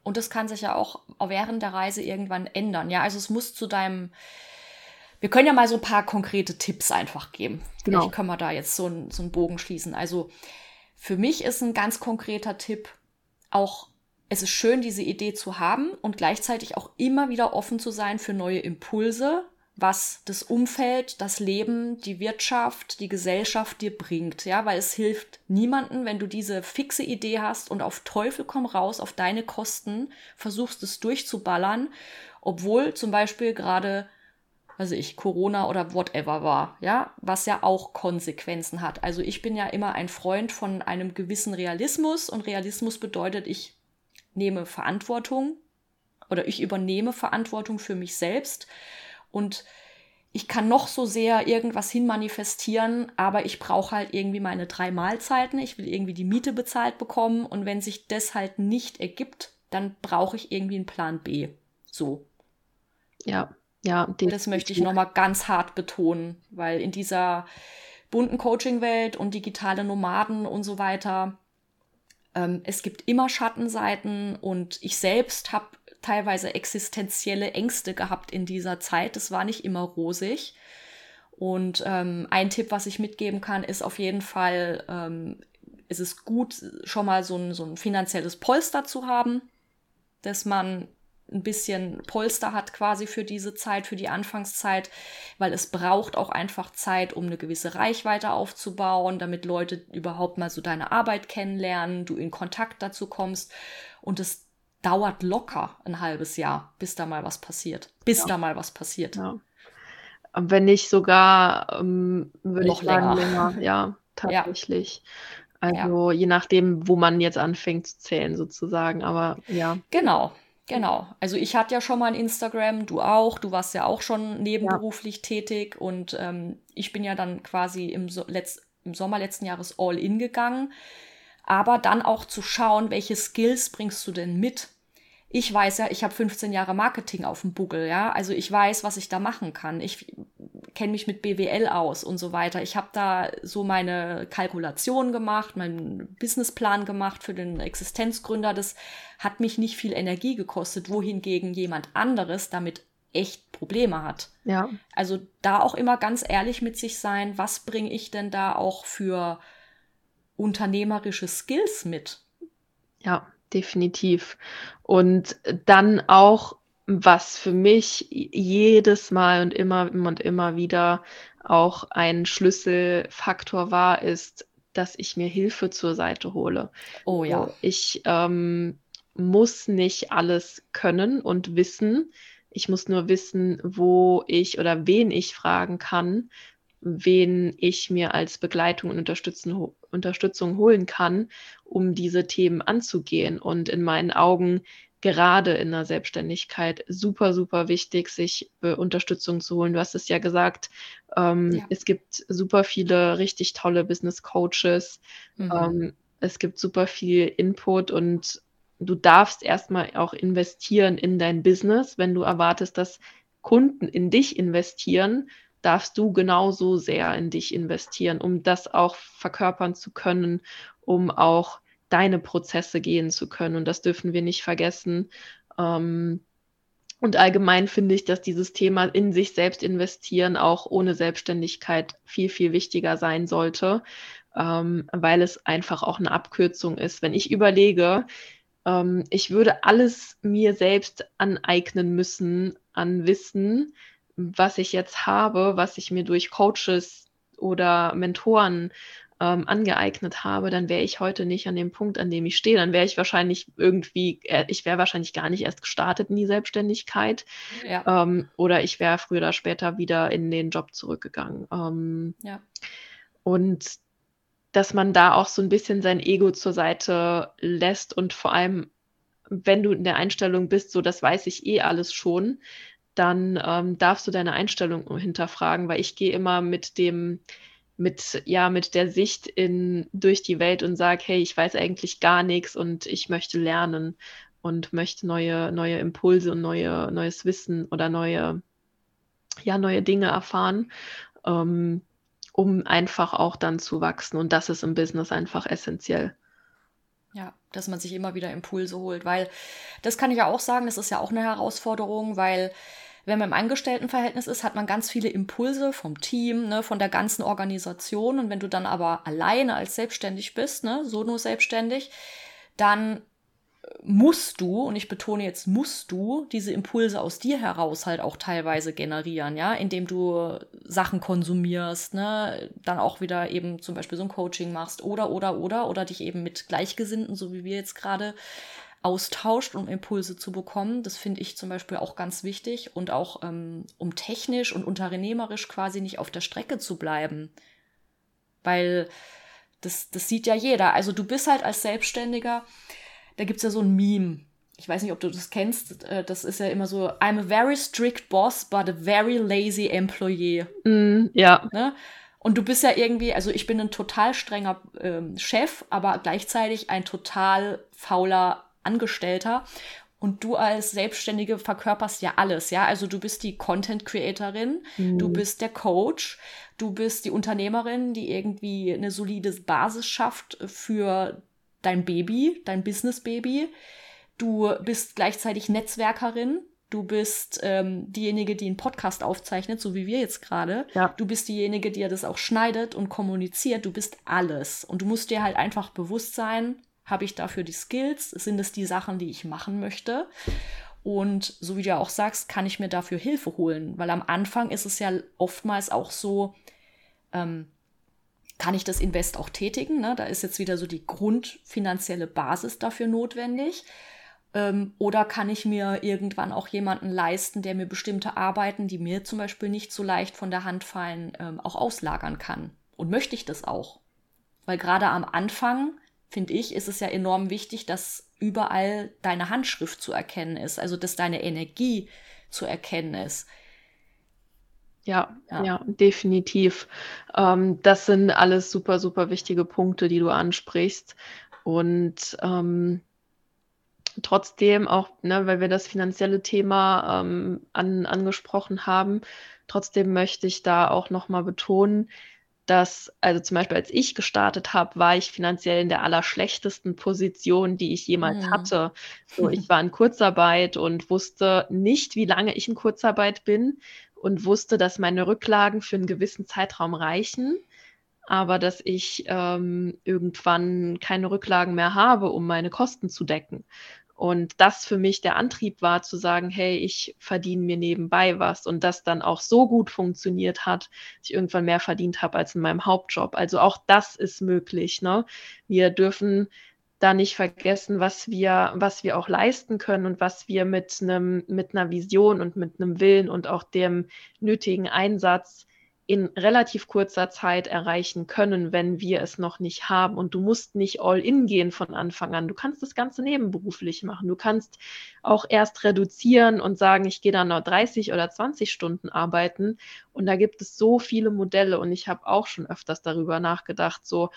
Und das kann sich ja auch während der Reise irgendwann ändern. Ja, also es muss zu deinem. Wir können ja mal so ein paar konkrete Tipps einfach geben. Genau. Vielleicht können wir da jetzt so, ein, so einen Bogen schließen. Also für mich ist ein ganz konkreter Tipp auch, es ist schön, diese Idee zu haben und gleichzeitig auch immer wieder offen zu sein für neue Impulse, was das Umfeld, das Leben, die Wirtschaft, die Gesellschaft dir bringt. Ja, weil es hilft niemanden, wenn du diese fixe Idee hast und auf Teufel komm raus, auf deine Kosten versuchst es durchzuballern, obwohl zum Beispiel gerade, also ich, Corona oder whatever war, ja, was ja auch Konsequenzen hat. Also ich bin ja immer ein Freund von einem gewissen Realismus und Realismus bedeutet, ich nehme Verantwortung oder ich übernehme Verantwortung für mich selbst und ich kann noch so sehr irgendwas hinmanifestieren, aber ich brauche halt irgendwie meine drei Mahlzeiten. Ich will irgendwie die Miete bezahlt bekommen. Und wenn sich das halt nicht ergibt, dann brauche ich irgendwie einen Plan B. So. Ja, ja. Das möchte ich nochmal ganz hart betonen, weil in dieser bunten Coaching-Welt und digitale Nomaden und so weiter, ähm, es gibt immer Schattenseiten und ich selbst habe teilweise existenzielle Ängste gehabt in dieser Zeit. Das war nicht immer rosig. Und ähm, ein Tipp, was ich mitgeben kann, ist auf jeden Fall, ähm, ist es gut, schon mal so ein, so ein finanzielles Polster zu haben, dass man ein bisschen Polster hat quasi für diese Zeit, für die Anfangszeit, weil es braucht auch einfach Zeit, um eine gewisse Reichweite aufzubauen, damit Leute überhaupt mal so deine Arbeit kennenlernen, du in Kontakt dazu kommst. Und es dauert locker ein halbes Jahr, bis da mal was passiert. Bis ja. da mal was passiert. Ja. Wenn nicht sogar, ähm, würde ich sagen, länger. länger. (laughs) Ja, tatsächlich. Ja. Also je nachdem, wo man jetzt anfängt zu zählen, sozusagen. Aber ja. Genau. Genau. Also ich hatte ja schon mal ein Instagram, du auch. Du warst ja auch schon nebenberuflich tätig und ähm, ich bin ja dann quasi im, so im Sommer letzten Jahres all in gegangen. Aber dann auch zu schauen, welche Skills bringst du denn mit? Ich weiß ja, ich habe 15 Jahre Marketing auf dem Buckel, ja. Also ich weiß, was ich da machen kann. Ich kenne mich mit BWL aus und so weiter. Ich habe da so meine Kalkulation gemacht, meinen Businessplan gemacht für den Existenzgründer. Das hat mich nicht viel Energie gekostet, wohingegen jemand anderes damit echt Probleme hat. Ja. Also da auch immer ganz ehrlich mit sich sein, was bringe ich denn da auch für unternehmerische Skills mit? Ja definitiv. Und dann auch, was für mich jedes Mal und immer und immer wieder auch ein Schlüsselfaktor war, ist, dass ich mir Hilfe zur Seite hole. Oh ja. Ich ähm, muss nicht alles können und wissen. Ich muss nur wissen, wo ich oder wen ich fragen kann, wen ich mir als Begleitung und Unterstützung, Unterstützung holen kann, um diese Themen anzugehen. Und in meinen Augen gerade in der Selbstständigkeit super, super wichtig, sich Unterstützung zu holen. Du hast es ja gesagt, ähm, ja. es gibt super viele richtig tolle Business Coaches. Mhm. Ähm, es gibt super viel Input und du darfst erstmal auch investieren in dein Business, wenn du erwartest, dass Kunden in dich investieren, darfst du genauso sehr in dich investieren, um das auch verkörpern zu können, um auch deine Prozesse gehen zu können. Und das dürfen wir nicht vergessen. Ähm, und allgemein finde ich, dass dieses Thema in sich selbst investieren auch ohne Selbstständigkeit viel, viel wichtiger sein sollte, ähm, weil es einfach auch eine Abkürzung ist. Wenn ich überlege, ähm, ich würde alles mir selbst aneignen müssen an Wissen, was ich jetzt habe, was ich mir durch Coaches oder Mentoren ähm, angeeignet habe, dann wäre ich heute nicht an dem Punkt, an dem ich stehe. Dann wäre ich wahrscheinlich irgendwie, äh, ich wäre wahrscheinlich gar nicht erst gestartet in die Selbstständigkeit. Ja. Ähm, oder ich wäre früher oder später wieder in den Job zurückgegangen. Ähm, ja. Und dass man da auch so ein bisschen sein Ego zur Seite lässt und vor allem, wenn du in der Einstellung bist, so das weiß ich eh alles schon, dann ähm, darfst du deine Einstellung hinterfragen, weil ich gehe immer mit dem, mit, ja, mit der Sicht in, durch die Welt und sage, hey, ich weiß eigentlich gar nichts und ich möchte lernen und möchte neue, neue Impulse und neue, neues Wissen oder neue, ja, neue Dinge erfahren, ähm, um einfach auch dann zu wachsen. Und das ist im Business einfach essentiell. Ja, dass man sich immer wieder Impulse holt, weil das kann ich ja auch sagen, das ist ja auch eine Herausforderung, weil wenn man im Angestelltenverhältnis ist, hat man ganz viele Impulse vom Team, ne, von der ganzen Organisation. Und wenn du dann aber alleine als selbstständig bist, ne, so nur selbstständig, dann musst du, und ich betone jetzt, musst du diese Impulse aus dir heraus halt auch teilweise generieren, ja, indem du Sachen konsumierst, ne, dann auch wieder eben zum Beispiel so ein Coaching machst oder, oder, oder, oder dich eben mit Gleichgesinnten, so wie wir jetzt gerade, austauscht, um Impulse zu bekommen. Das finde ich zum Beispiel auch ganz wichtig und auch ähm, um technisch und unternehmerisch quasi nicht auf der Strecke zu bleiben. Weil das, das sieht ja jeder. Also du bist halt als Selbstständiger, da gibt es ja so ein Meme. Ich weiß nicht, ob du das kennst. Äh, das ist ja immer so, I'm a very strict boss, but a very lazy employee. Mm, ja. Ne? Und du bist ja irgendwie, also ich bin ein total strenger ähm, Chef, aber gleichzeitig ein total fauler Angestellter. Und du als Selbstständige verkörperst ja alles, ja. Also du bist die Content Creatorin, mhm. du bist der Coach, du bist die Unternehmerin, die irgendwie eine solide Basis schafft für dein Baby, dein Business Baby. Du bist gleichzeitig Netzwerkerin. Du bist ähm, diejenige, die einen Podcast aufzeichnet, so wie wir jetzt gerade. Ja. Du bist diejenige, die ja das auch schneidet und kommuniziert. Du bist alles. Und du musst dir halt einfach bewusst sein, habe ich dafür die Skills? Sind es die Sachen, die ich machen möchte? Und so wie du auch sagst, kann ich mir dafür Hilfe holen, weil am Anfang ist es ja oftmals auch so, ähm, kann ich das Invest auch tätigen? Ne? Da ist jetzt wieder so die grundfinanzielle Basis dafür notwendig. Ähm, oder kann ich mir irgendwann auch jemanden leisten, der mir bestimmte Arbeiten, die mir zum Beispiel nicht so leicht von der Hand fallen, ähm, auch auslagern kann? Und möchte ich das auch? Weil gerade am Anfang finde ich, ist es ja enorm wichtig, dass überall deine Handschrift zu erkennen ist, also dass deine Energie zu erkennen ist. Ja, ja, ja definitiv. Ähm, das sind alles super, super wichtige Punkte, die du ansprichst. Und ähm, trotzdem auch, ne, weil wir das finanzielle Thema ähm, an, angesprochen haben, trotzdem möchte ich da auch nochmal betonen, dass, also zum Beispiel als ich gestartet habe, war ich finanziell in der allerschlechtesten Position, die ich jemals mhm. hatte. So, (laughs) ich war in Kurzarbeit und wusste nicht, wie lange ich in Kurzarbeit bin und wusste, dass meine Rücklagen für einen gewissen Zeitraum reichen, aber dass ich ähm, irgendwann keine Rücklagen mehr habe, um meine Kosten zu decken. Und das für mich der Antrieb war, zu sagen, hey, ich verdiene mir nebenbei was und das dann auch so gut funktioniert hat, dass ich irgendwann mehr verdient habe als in meinem Hauptjob. Also auch das ist möglich. Ne? Wir dürfen da nicht vergessen, was wir, was wir auch leisten können und was wir mit einem, mit einer Vision und mit einem Willen und auch dem nötigen Einsatz in relativ kurzer Zeit erreichen können, wenn wir es noch nicht haben. Und du musst nicht all in gehen von Anfang an. Du kannst das Ganze nebenberuflich machen. Du kannst auch erst reduzieren und sagen, ich gehe dann noch 30 oder 20 Stunden arbeiten. Und da gibt es so viele Modelle. Und ich habe auch schon öfters darüber nachgedacht, so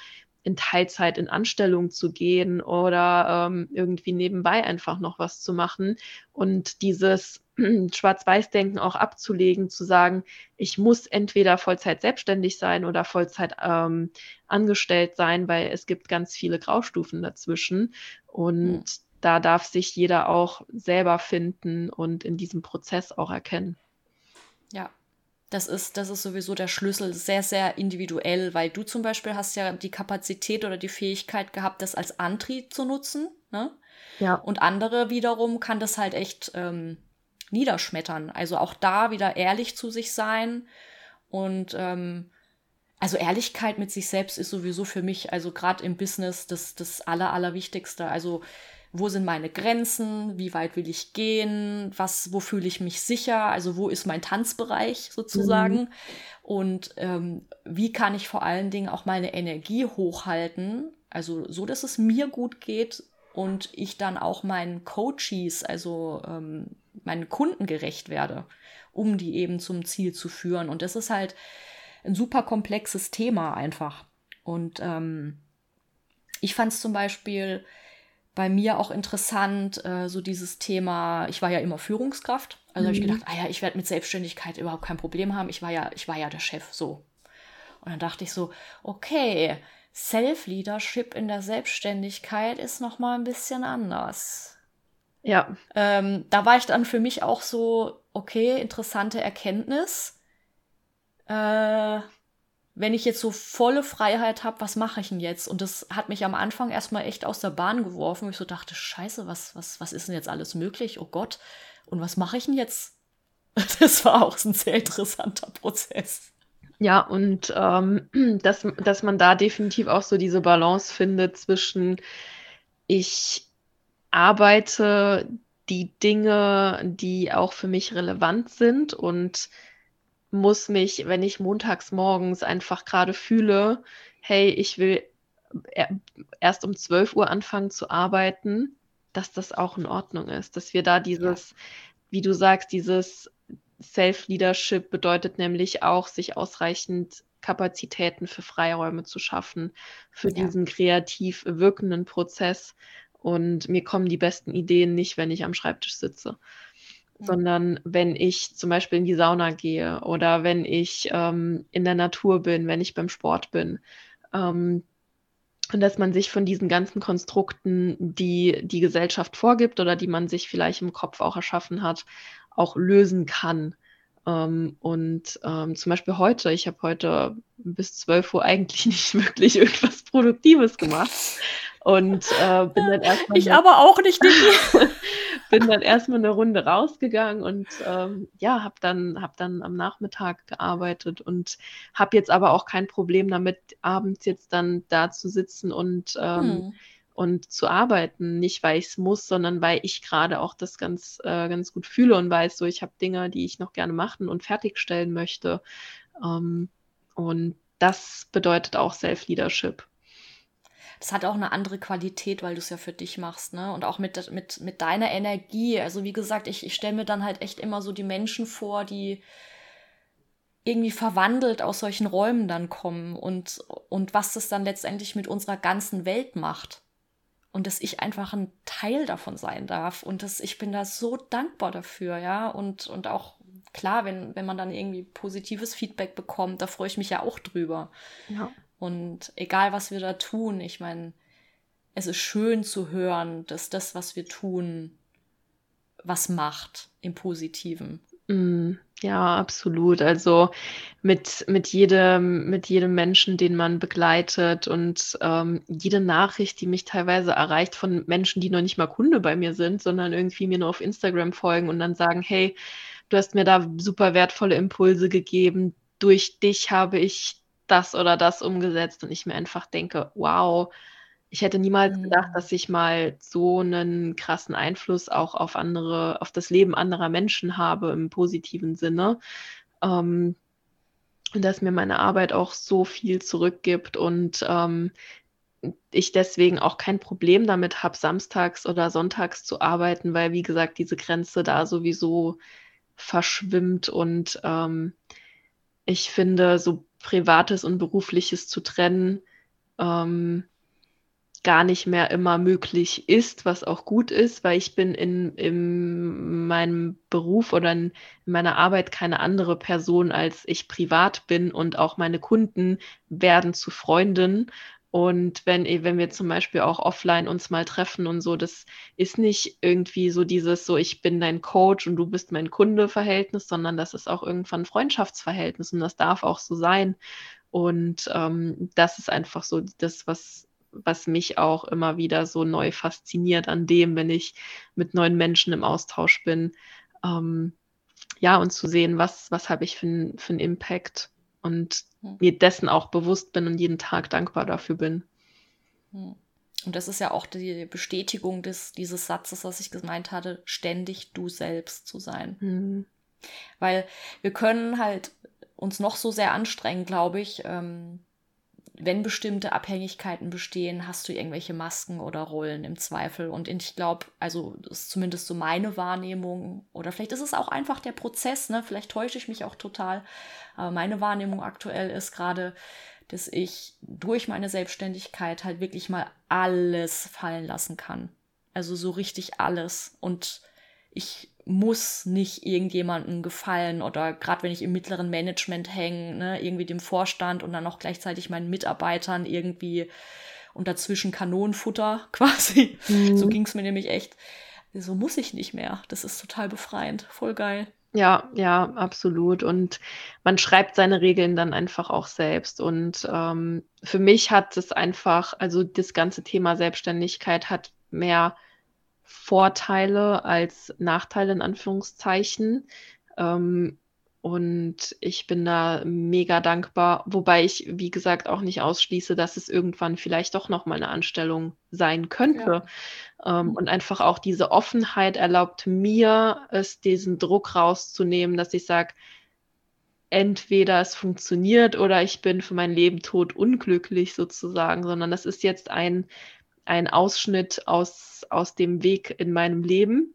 in Teilzeit in Anstellung zu gehen oder ähm, irgendwie nebenbei einfach noch was zu machen und dieses (clears throat) Schwarz-Weiß-Denken auch abzulegen, zu sagen, ich muss entweder Vollzeit selbstständig sein oder Vollzeit ähm, angestellt sein, weil es gibt ganz viele Graustufen dazwischen und mhm. da darf sich jeder auch selber finden und in diesem Prozess auch erkennen. Ja, das ist, das ist sowieso der Schlüssel, sehr, sehr individuell, weil du zum Beispiel hast ja die Kapazität oder die Fähigkeit gehabt, das als Antrieb zu nutzen. Ne? Ja. Und andere wiederum kann das halt echt ähm, niederschmettern. Also auch da wieder ehrlich zu sich sein und ähm, also Ehrlichkeit mit sich selbst ist sowieso für mich, also gerade im Business, das, das Aller, Allerwichtigste. Also wo sind meine Grenzen, wie weit will ich gehen, was, wo fühle ich mich sicher, also wo ist mein Tanzbereich sozusagen mhm. und ähm, wie kann ich vor allen Dingen auch meine Energie hochhalten, also so, dass es mir gut geht und ich dann auch meinen Coaches, also ähm, meinen Kunden gerecht werde, um die eben zum Ziel zu führen. Und das ist halt ein super komplexes Thema einfach. Und ähm, ich fand es zum Beispiel bei mir auch interessant, äh, so dieses Thema, ich war ja immer Führungskraft. Also mhm. habe ich gedacht, ah ja, ich werde mit Selbstständigkeit überhaupt kein Problem haben. Ich war ja, ich war ja der Chef so. Und dann dachte ich so, okay, Self-Leadership in der Selbstständigkeit ist noch mal ein bisschen anders. Ja. Ähm, da war ich dann für mich auch so, okay, interessante Erkenntnis. Äh, wenn ich jetzt so volle Freiheit habe, was mache ich denn jetzt? Und das hat mich am Anfang erstmal echt aus der Bahn geworfen. Ich so dachte, scheiße, was, was, was ist denn jetzt alles möglich? Oh Gott. Und was mache ich denn jetzt? (laughs) Das war auch ein sehr interessanter Prozess. Ja, und ähm, (clears throat) dass, dass man da definitiv auch so diese Balance findet zwischen ich arbeite die Dinge, die auch für mich relevant sind und muss mich, wenn ich montags morgens einfach gerade fühle, hey, ich will erst um 12 Uhr anfangen zu arbeiten, dass das auch in Ordnung ist, dass wir da dieses, ja. wie du sagst, dieses Self-Leadership bedeutet nämlich auch, sich ausreichend Kapazitäten für Freiräume zu schaffen, für ja. diesen kreativ wirkenden Prozess. Und mir kommen die besten Ideen nicht, wenn ich am Schreibtisch sitze sondern wenn ich zum Beispiel in die Sauna gehe oder wenn ich ähm, in der Natur bin, wenn ich beim Sport bin. Ähm, und dass man sich von diesen ganzen Konstrukten, die die Gesellschaft vorgibt oder die man sich vielleicht im Kopf auch erschaffen hat, auch lösen kann. Ähm, und ähm, zum Beispiel heute, ich habe heute bis 12 Uhr eigentlich (laughs) nicht wirklich irgendwas Produktives gemacht. Und äh, bin dann (laughs) erstmal. Ich aber auch nicht, (laughs) bin dann erstmal eine Runde rausgegangen und ähm, ja, habe dann, hab dann am Nachmittag gearbeitet und habe jetzt aber auch kein Problem damit, abends jetzt dann da zu sitzen und, ähm, hm. und zu arbeiten. Nicht, weil ich es muss, sondern weil ich gerade auch das ganz, äh, ganz gut fühle und weiß, so ich habe Dinge, die ich noch gerne machen und fertigstellen möchte. Ähm, und das bedeutet auch Self-Leadership das hat auch eine andere Qualität, weil du es ja für dich machst, ne? Und auch mit, mit, mit deiner Energie. Also wie gesagt, ich, ich stelle mir dann halt echt immer so die Menschen vor, die irgendwie verwandelt aus solchen Räumen dann kommen und, und was das dann letztendlich mit unserer ganzen Welt macht. Und dass ich einfach ein Teil davon sein darf. Und dass ich bin da so dankbar dafür, ja. Und, und auch klar, wenn, wenn man dann irgendwie positives Feedback bekommt, da freue ich mich ja auch drüber. Ja. Und egal, was wir da tun, ich meine, es ist schön zu hören, dass das, was wir tun, was macht im Positiven. Mm, ja, absolut. Also mit, mit, jedem, mit jedem Menschen, den man begleitet und ähm, jede Nachricht, die mich teilweise erreicht von Menschen, die noch nicht mal Kunde bei mir sind, sondern irgendwie mir nur auf Instagram folgen und dann sagen, hey, du hast mir da super wertvolle Impulse gegeben. Durch dich habe ich das oder das umgesetzt und ich mir einfach denke, wow, ich hätte niemals mhm. gedacht, dass ich mal so einen krassen Einfluss auch auf andere, auf das Leben anderer Menschen habe im positiven Sinne. Ähm, und dass mir meine Arbeit auch so viel zurückgibt und ähm, ich deswegen auch kein Problem damit habe, samstags oder sonntags zu arbeiten, weil, wie gesagt, diese Grenze da sowieso verschwimmt und ähm, ich finde, so Privates und Berufliches zu trennen ähm, gar nicht mehr immer möglich ist, was auch gut ist, weil ich bin in, in meinem Beruf oder in, in meiner Arbeit keine andere Person, als ich privat bin und auch meine Kunden werden zu Freunden und wenn, wenn wir zum Beispiel auch offline uns mal treffen und so, das ist nicht irgendwie so dieses so, ich bin dein Coach und du bist mein Kunde-Verhältnis, sondern das ist auch irgendwann ein Freundschaftsverhältnis und das darf auch so sein. Und ähm, das ist einfach so das, was, was mich auch immer wieder so neu fasziniert an dem, wenn ich mit neuen Menschen im Austausch bin, ähm, ja, und zu sehen, was, was habe ich für, für einen Impact und hm. mir dessen auch bewusst bin und jeden Tag dankbar dafür bin. Hm. Und das ist ja auch die Bestätigung des, dieses Satzes, was ich gemeint hatte, ständig du selbst zu sein. Mhm. Weil wir können halt uns noch so sehr anstrengen, glaube ich, ähm, wenn bestimmte Abhängigkeiten bestehen, hast du irgendwelche Masken oder Rollen im Zweifel. Und ich glaube, also das ist zumindest so meine Wahrnehmung, oder vielleicht ist es auch einfach der Prozess, ne? Vielleicht täusche ich mich auch total. Aber meine Wahrnehmung aktuell ist gerade, dass ich durch meine Selbstständigkeit halt wirklich mal alles fallen lassen kann. Also so richtig alles. Und ich muss nicht irgendjemandem gefallen oder gerade wenn ich im mittleren Management hänge, ne, irgendwie dem Vorstand und dann auch gleichzeitig meinen Mitarbeitern irgendwie und dazwischen Kanonenfutter (laughs) quasi. Mhm. So ging es mir nämlich echt. So muss ich nicht mehr. Das ist total befreiend. Voll geil. Ja, ja, absolut. Und man schreibt seine Regeln dann einfach auch selbst. Und ähm, für mich hat es einfach, also das ganze Thema Selbstständigkeit hat mehr Vorteile als Nachteile in Anführungszeichen. Ähm, und ich bin da mega dankbar, wobei ich, wie gesagt, auch nicht ausschließe, dass es irgendwann vielleicht doch noch mal eine Anstellung sein könnte. Ja. Ähm, und einfach auch diese Offenheit erlaubt mir, es diesen Druck rauszunehmen, dass ich sage, entweder es funktioniert oder ich bin für mein Leben tot unglücklich sozusagen, sondern das ist jetzt ein ein Ausschnitt aus, aus dem Weg in meinem Leben.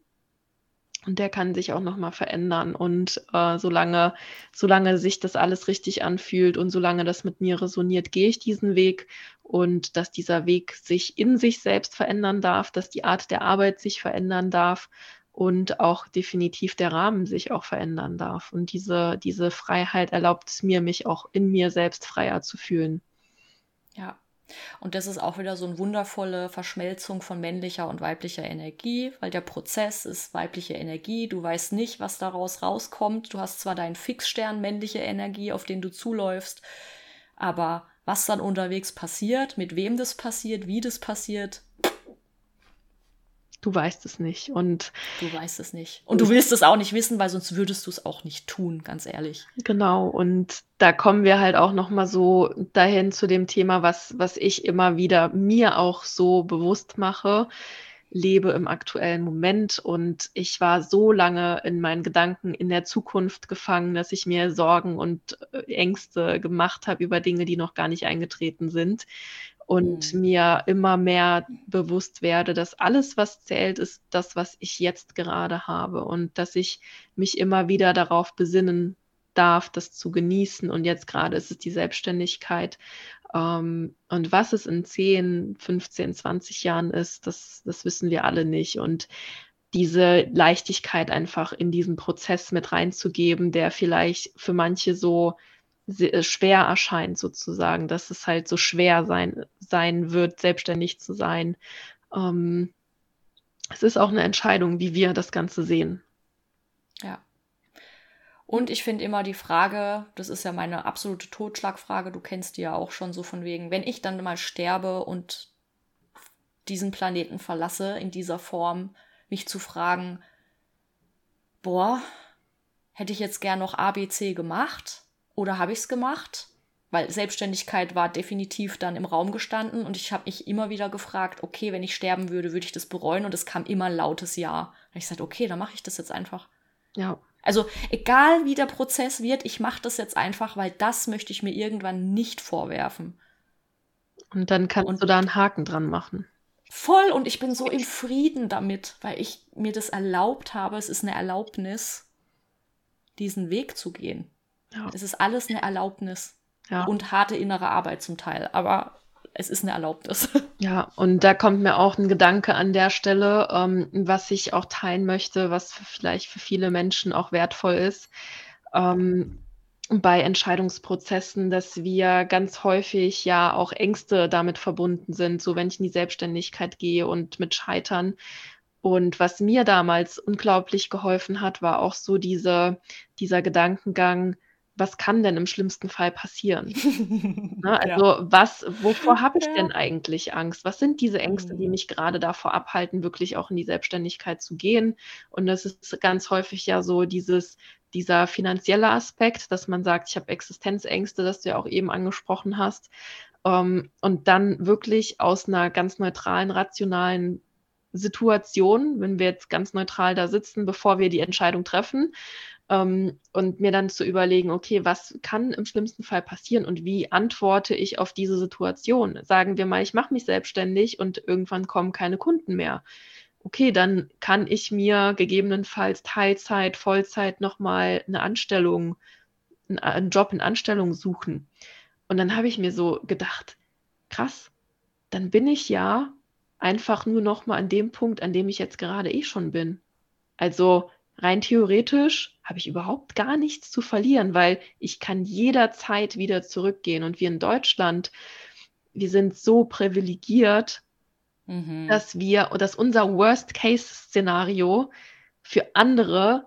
Und der kann sich auch nochmal verändern. Und äh, solange, solange sich das alles richtig anfühlt und solange das mit mir resoniert, gehe ich diesen Weg. Und dass dieser Weg sich in sich selbst verändern darf, dass die Art der Arbeit sich verändern darf und auch definitiv der Rahmen sich auch verändern darf. Und diese, diese Freiheit erlaubt es mir, mich auch in mir selbst freier zu fühlen. Ja, und das ist auch wieder so eine wundervolle Verschmelzung von männlicher und weiblicher Energie, weil der Prozess ist weibliche Energie. Du weißt nicht, was daraus rauskommt. Du hast zwar deinen Fixstern männliche Energie, auf den du zuläufst, aber was dann unterwegs passiert, mit wem das passiert, wie das passiert, du weißt es nicht. Und du weißt es nicht. Und du willst es auch nicht wissen, weil sonst würdest du es auch nicht tun, ganz ehrlich. Genau. Und da kommen wir halt auch noch mal so dahin zu dem Thema, was, was ich immer wieder mir auch so bewusst mache. Lebe im aktuellen Moment und ich war so lange in meinen Gedanken in der Zukunft gefangen, dass ich mir Sorgen und äh, Ängste gemacht habe über Dinge, die noch gar nicht eingetreten sind und mhm. mir immer mehr bewusst werde, dass alles, was zählt, ist das, was ich jetzt gerade habe und dass ich mich immer wieder darauf besinnen darf, das zu genießen. Und jetzt gerade ist es die Selbstständigkeit. Ähm, und was es in 10, 15, 20 Jahren ist, das, das wissen wir alle nicht. Und diese Leichtigkeit einfach in diesen Prozess mit reinzugeben, der vielleicht für manche so schwer erscheint sozusagen, dass es halt so schwer sein, sein wird, selbstständig zu sein. Ähm, es ist auch eine Entscheidung, wie wir das Ganze sehen. Ja. Und ich finde immer die Frage, das ist ja meine absolute Totschlagfrage, du kennst die ja auch schon so von wegen, wenn ich dann mal sterbe und diesen Planeten verlasse in dieser Form, mich zu fragen, boah, hätte ich jetzt gern noch ABC gemacht? Oder habe ich es gemacht? Weil Selbstständigkeit war definitiv dann im Raum gestanden und ich habe mich immer wieder gefragt, okay, wenn ich sterben würde, würde ich das bereuen und es kam immer ein lautes Ja. Und ich sagte, okay, dann mache ich das jetzt einfach. Ja. Also egal wie der Prozess wird, ich mache das jetzt einfach, weil das möchte ich mir irgendwann nicht vorwerfen. Und dann kannst und du da einen Haken dran machen. Voll und ich bin so im Frieden damit, weil ich mir das erlaubt habe. Es ist eine Erlaubnis, diesen Weg zu gehen. Ja. Es ist alles eine Erlaubnis ja. und harte innere Arbeit zum Teil, aber es ist eine Erlaubnis. (laughs) Ja, und da kommt mir auch ein Gedanke an der Stelle, ähm, was ich auch teilen möchte, was vielleicht für viele Menschen auch wertvoll ist. Ähm, bei Entscheidungsprozessen, dass wir ganz häufig ja auch Ängste damit verbunden sind, so wenn ich in die Selbstständigkeit gehe und mit Scheitern. Und was mir damals unglaublich geholfen hat, war auch so diese, dieser Gedankengang, was kann denn im schlimmsten Fall passieren? (laughs) Ne, also, ja. was wovor habe ich ja. denn eigentlich Angst? Was sind diese Ängste, die mhm. mich gerade davor abhalten, wirklich auch in die Selbstständigkeit zu gehen? Und das ist ganz häufig ja so dieses dieser finanzielle Aspekt, dass man sagt: „Ich habe Existenzängste“, das du ja auch eben angesprochen hast. Ähm, und dann wirklich aus einer ganz neutralen, rationalen Situation, wenn wir jetzt ganz neutral da sitzen, bevor wir die Entscheidung treffen, ähm, und mir dann zu überlegen, okay, was kann im schlimmsten Fall passieren und wie antworte ich auf diese Situation? Sagen wir mal, ich mache mich selbstständig und irgendwann kommen keine Kunden mehr. Okay, dann kann ich mir gegebenenfalls Teilzeit, Vollzeit nochmal eine Anstellung, einen Job in Anstellung suchen. Und dann habe ich mir so gedacht, krass, dann bin ich ja einfach nur noch mal an dem Punkt, an dem ich jetzt gerade eh schon bin. Also rein theoretisch habe ich überhaupt gar nichts zu verlieren, weil ich kann jederzeit wieder zurückgehen. Und wir in Deutschland, wir sind so privilegiert, mhm. dass wir, dass unser Worst-Case-Szenario für andere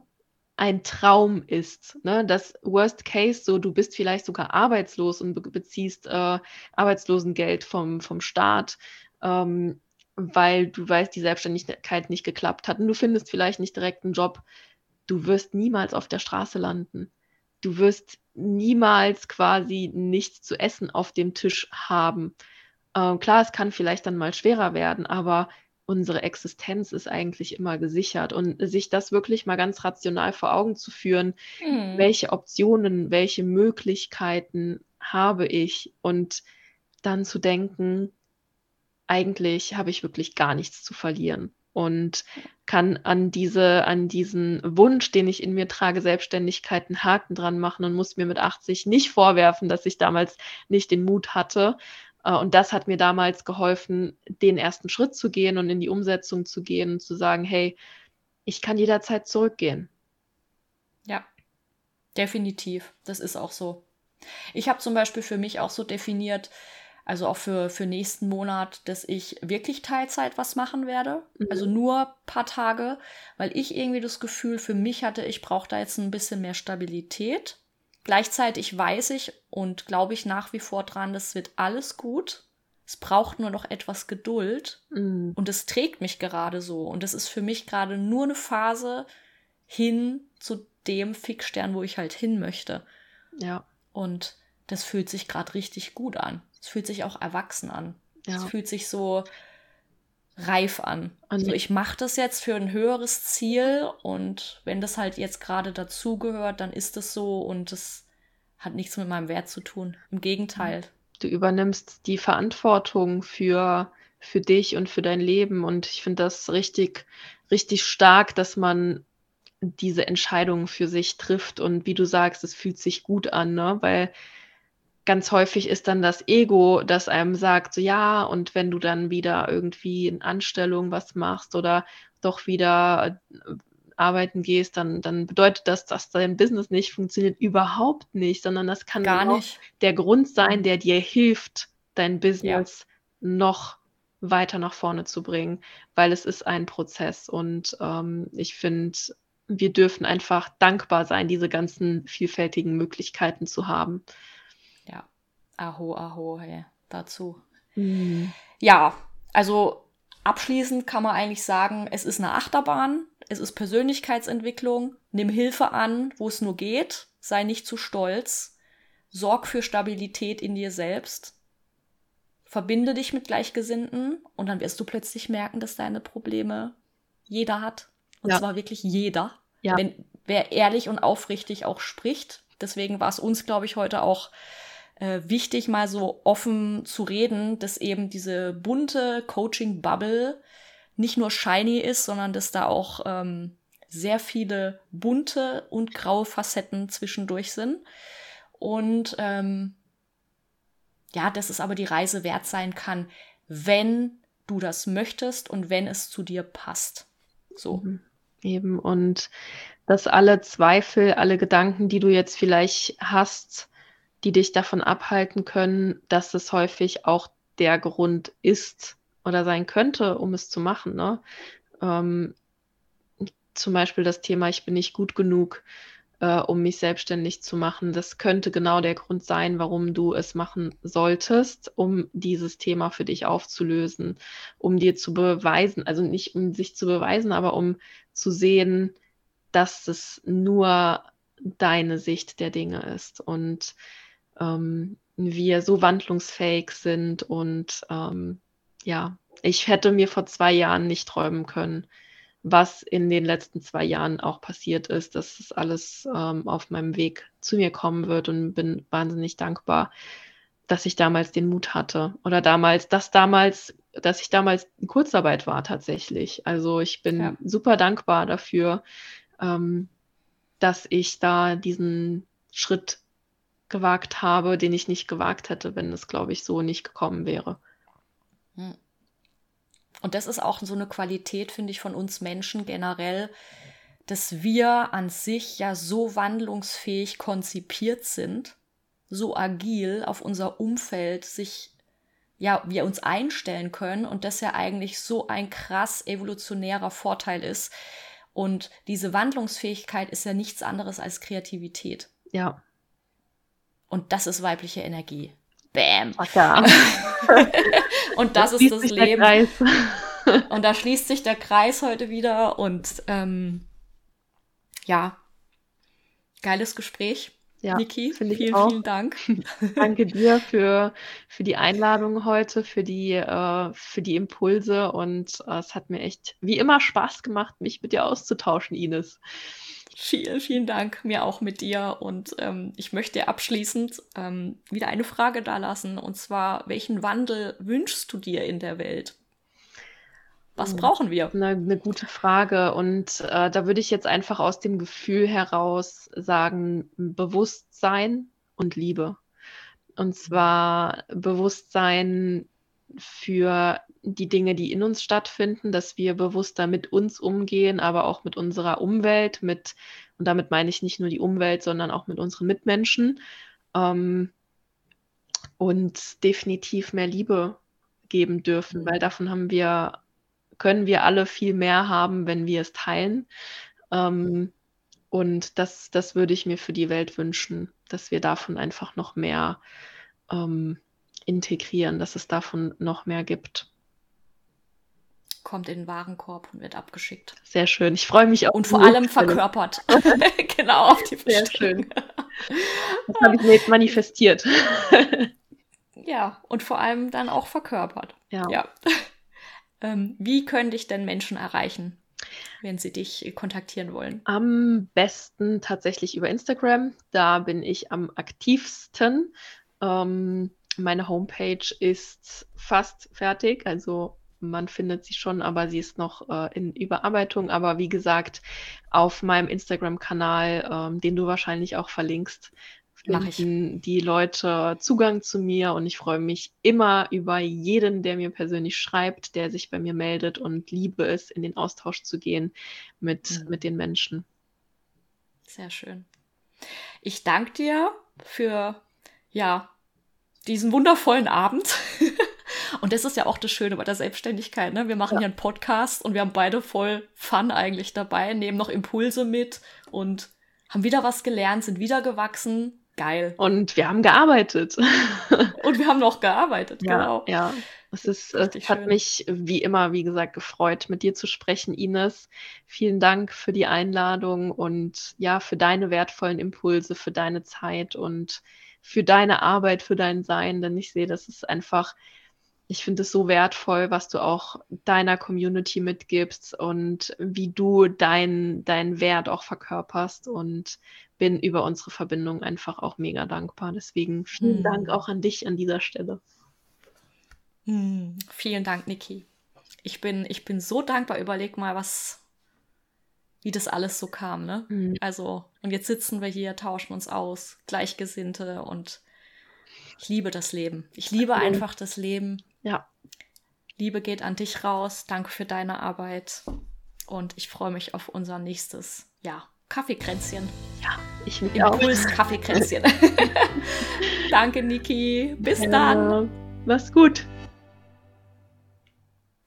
ein Traum ist. Ne? Das Worst Case, so du bist vielleicht sogar arbeitslos und be beziehst äh, Arbeitslosengeld vom, vom Staat. Ähm, weil du weißt, die Selbstständigkeit nicht geklappt hat und du findest vielleicht nicht direkt einen Job, du wirst niemals auf der Straße landen. Du wirst niemals quasi nichts zu essen auf dem Tisch haben. Ähm, klar, es kann vielleicht dann mal schwerer werden, aber unsere Existenz ist eigentlich immer gesichert. Und sich das wirklich mal ganz rational vor Augen zu führen, mhm. welche Optionen, welche Möglichkeiten habe ich und dann zu denken, eigentlich habe ich wirklich gar nichts zu verlieren und kann an diese, an diesen Wunsch, den ich in mir trage, Selbstständigkeit einen Haken dran machen und muss mir mit 80 nicht vorwerfen, dass ich damals nicht den Mut hatte. Äh, und das hat mir damals geholfen, den ersten Schritt zu gehen und in die Umsetzung zu gehen und zu sagen, hey, ich kann jederzeit zurückgehen. Ja, definitiv. Das ist auch so. Ich habe zum Beispiel für mich auch so definiert, also auch für, für nächsten Monat, dass ich wirklich Teilzeit was machen werde. Mhm. Also nur paar Tage, weil ich irgendwie das Gefühl für mich hatte, ich brauche da jetzt ein bisschen mehr Stabilität. Gleichzeitig weiß ich und glaube ich nach wie vor dran, das wird alles gut. Es braucht nur noch etwas Geduld. Mhm. Und es trägt mich gerade so. Und es ist für mich gerade nur eine Phase hin zu dem Fixstern, wo ich halt hin möchte. Ja. Und das fühlt sich gerade richtig gut an. Es fühlt sich auch erwachsen an. Ja. Es fühlt sich so reif an. Also ich mache das jetzt für ein höheres Ziel und wenn das halt jetzt gerade dazugehört, dann ist es so und es hat nichts mit meinem Wert zu tun. Im Gegenteil. Du übernimmst die Verantwortung für, für dich und für dein Leben und ich finde das richtig, richtig stark, dass man diese Entscheidung für sich trifft und wie du sagst, es fühlt sich gut an, ne? weil ganz häufig ist dann das Ego, das einem sagt, so ja, und wenn du dann wieder irgendwie in Anstellung was machst oder doch wieder äh, arbeiten gehst, dann, dann bedeutet das, dass dein Business nicht funktioniert. Überhaupt nicht, sondern das kann Gar genau nicht. der Grund sein, der dir hilft, dein Business ja. noch weiter nach vorne zu bringen, weil es ist ein Prozess und ähm, ich finde, wir dürfen einfach dankbar sein, diese ganzen vielfältigen Möglichkeiten zu haben. Aho, aho, hey, dazu. Mhm. Ja, also abschließend kann man eigentlich sagen, es ist eine Achterbahn, es ist Persönlichkeitsentwicklung, nimm Hilfe an, wo es nur geht, sei nicht zu stolz, sorg für Stabilität in dir selbst, verbinde dich mit Gleichgesinnten und dann wirst du plötzlich merken, dass deine Probleme jeder hat. Und ja. zwar wirklich jeder. Ja. Wenn wer ehrlich und aufrichtig auch spricht. Deswegen war es uns, glaube ich, heute auch äh, wichtig, mal so offen zu reden, dass eben diese bunte Coaching-Bubble nicht nur shiny ist, sondern dass da auch ähm, sehr viele bunte und graue Facetten zwischendurch sind. Und ähm, ja, dass es aber die Reise wert sein kann, wenn du das möchtest und wenn es zu dir passt. So. Mhm. Eben. Und dass alle Zweifel, alle Gedanken, die du jetzt vielleicht hast, die dich davon abhalten können, dass es häufig auch der Grund ist oder sein könnte, um es zu machen. Ne? Ähm, zum Beispiel das Thema, ich bin nicht gut genug. äh, um mich selbstständig zu machen. Das könnte genau der Grund sein, warum du es machen solltest, um dieses Thema für dich aufzulösen, um dir zu beweisen, also nicht um sich zu beweisen, aber um zu sehen, dass es nur deine Sicht der Dinge ist und ähm, wir so wandlungsfähig sind und ähm, ja, ich hätte mir vor zwei Jahren nicht träumen können, was in den letzten zwei Jahren auch passiert ist, dass es alles ähm, auf meinem Weg zu mir kommen wird und bin wahnsinnig dankbar, dass ich damals den Mut hatte oder damals, dass damals, dass ich damals in Kurzarbeit war tatsächlich. Also ich bin ja. super dankbar dafür, ähm, dass ich da diesen Schritt gewagt habe, den ich nicht gewagt hätte, wenn es, glaube ich, so nicht gekommen wäre. Hm. Und das ist auch so eine Qualität, finde ich, von uns Menschen generell, dass wir an sich ja so wandlungsfähig konzipiert sind, so agil auf unser Umfeld sich, ja, wir uns einstellen können und das ja eigentlich so ein krass evolutionärer Vorteil ist. Und diese Wandlungsfähigkeit ist ja nichts anderes als Kreativität. Ja. Und das ist weibliche Energie. Bam. Ja. (laughs) und das, das ist das Leben. (laughs) und da schließt sich der Kreis heute wieder. Und ähm, ja, geiles Gespräch. Ja, Niki, vielen, vielen Dank. (laughs) Danke dir für, für die Einladung heute, für die, äh, für die Impulse und äh, es hat mir echt wie immer Spaß gemacht, mich mit dir auszutauschen, Ines. Vielen, vielen Dank, mir auch mit dir. Und ähm, ich möchte abschließend ähm, wieder eine Frage da lassen. Und zwar, welchen Wandel wünschst du dir in der Welt? Was hm, brauchen wir? Eine, eine gute Frage. Und äh, da würde ich jetzt einfach aus dem Gefühl heraus sagen, Bewusstsein und Liebe. Und zwar Bewusstsein für die Dinge, die in uns stattfinden, dass wir bewusster mit uns umgehen, aber auch mit unserer Umwelt, mit, und damit meine ich nicht nur die Umwelt, sondern auch mit unseren Mitmenschen. Ähm, und definitiv mehr Liebe geben dürfen, mhm. weil davon haben wir, können wir alle viel mehr haben, wenn wir es teilen. Ähm, und das, das würde ich mir für die Welt wünschen, dass wir davon einfach noch mehr ähm, integrieren, dass es davon noch mehr gibt. Kommt in den Warenkorb und wird abgeschickt. Sehr schön. Ich freue mich auch. Und vor allem verkörpert. (laughs) (laughs) genau, auf die Sehr schön. Das habe ich mir jetzt manifestiert. (laughs) ja, und vor allem dann auch verkörpert. Ja. ja. Ähm, wie können dich denn Menschen erreichen? wenn sie dich kontaktieren wollen? Am besten tatsächlich über Instagram. Da bin ich am aktivsten. Ähm, meine Homepage ist fast fertig, also man findet sie schon, aber sie ist noch äh, in Überarbeitung. Aber wie gesagt, auf meinem Instagram-Kanal, ähm, den du wahrscheinlich auch verlinkst, finden die Leute Zugang zu mir und ich freue mich immer über jeden, der mir persönlich schreibt, der sich bei mir meldet und liebe es, in den Austausch zu gehen mit, mhm. mit den Menschen. Sehr schön. Ich danke dir für ja, diesen wundervollen Abend. (laughs) und das ist ja auch das Schöne bei der Selbstständigkeit. Ne? Wir machen ja. hier einen Podcast und wir haben beide voll Fun eigentlich dabei, nehmen noch Impulse mit und haben wieder was gelernt, sind wieder gewachsen. Geil. Und wir haben gearbeitet. (laughs) und wir haben noch gearbeitet, ja, genau. Ja, es, ist, es hat mich wie immer, wie gesagt, gefreut, mit dir zu sprechen, Ines. Vielen Dank für die Einladung und ja, für deine wertvollen Impulse, für deine Zeit und für deine Arbeit, für dein Sein, denn ich sehe, das ist einfach, ich finde es so wertvoll, was du auch deiner Community mitgibst und wie du deinen dein Wert auch verkörperst und bin über unsere Verbindung einfach auch mega dankbar. Deswegen vielen hm. Dank auch an dich an dieser Stelle. Hm. Vielen Dank, Niki. Ich bin, ich bin so dankbar. Überleg mal, was, wie das alles so kam, ne? Mhm. Also, und jetzt sitzen wir hier, tauschen uns aus, Gleichgesinnte und ich liebe das Leben. Ich liebe mhm. einfach das Leben. Ja. Liebe geht an dich raus. Danke für deine Arbeit. Und ich freue mich auf unser nächstes, ja, Kaffeekränzchen. Ja, ich mich Impuls auch. (laughs) Kaffeekränzchen. (laughs) Danke, Niki. Bis ja. dann. Mach's gut.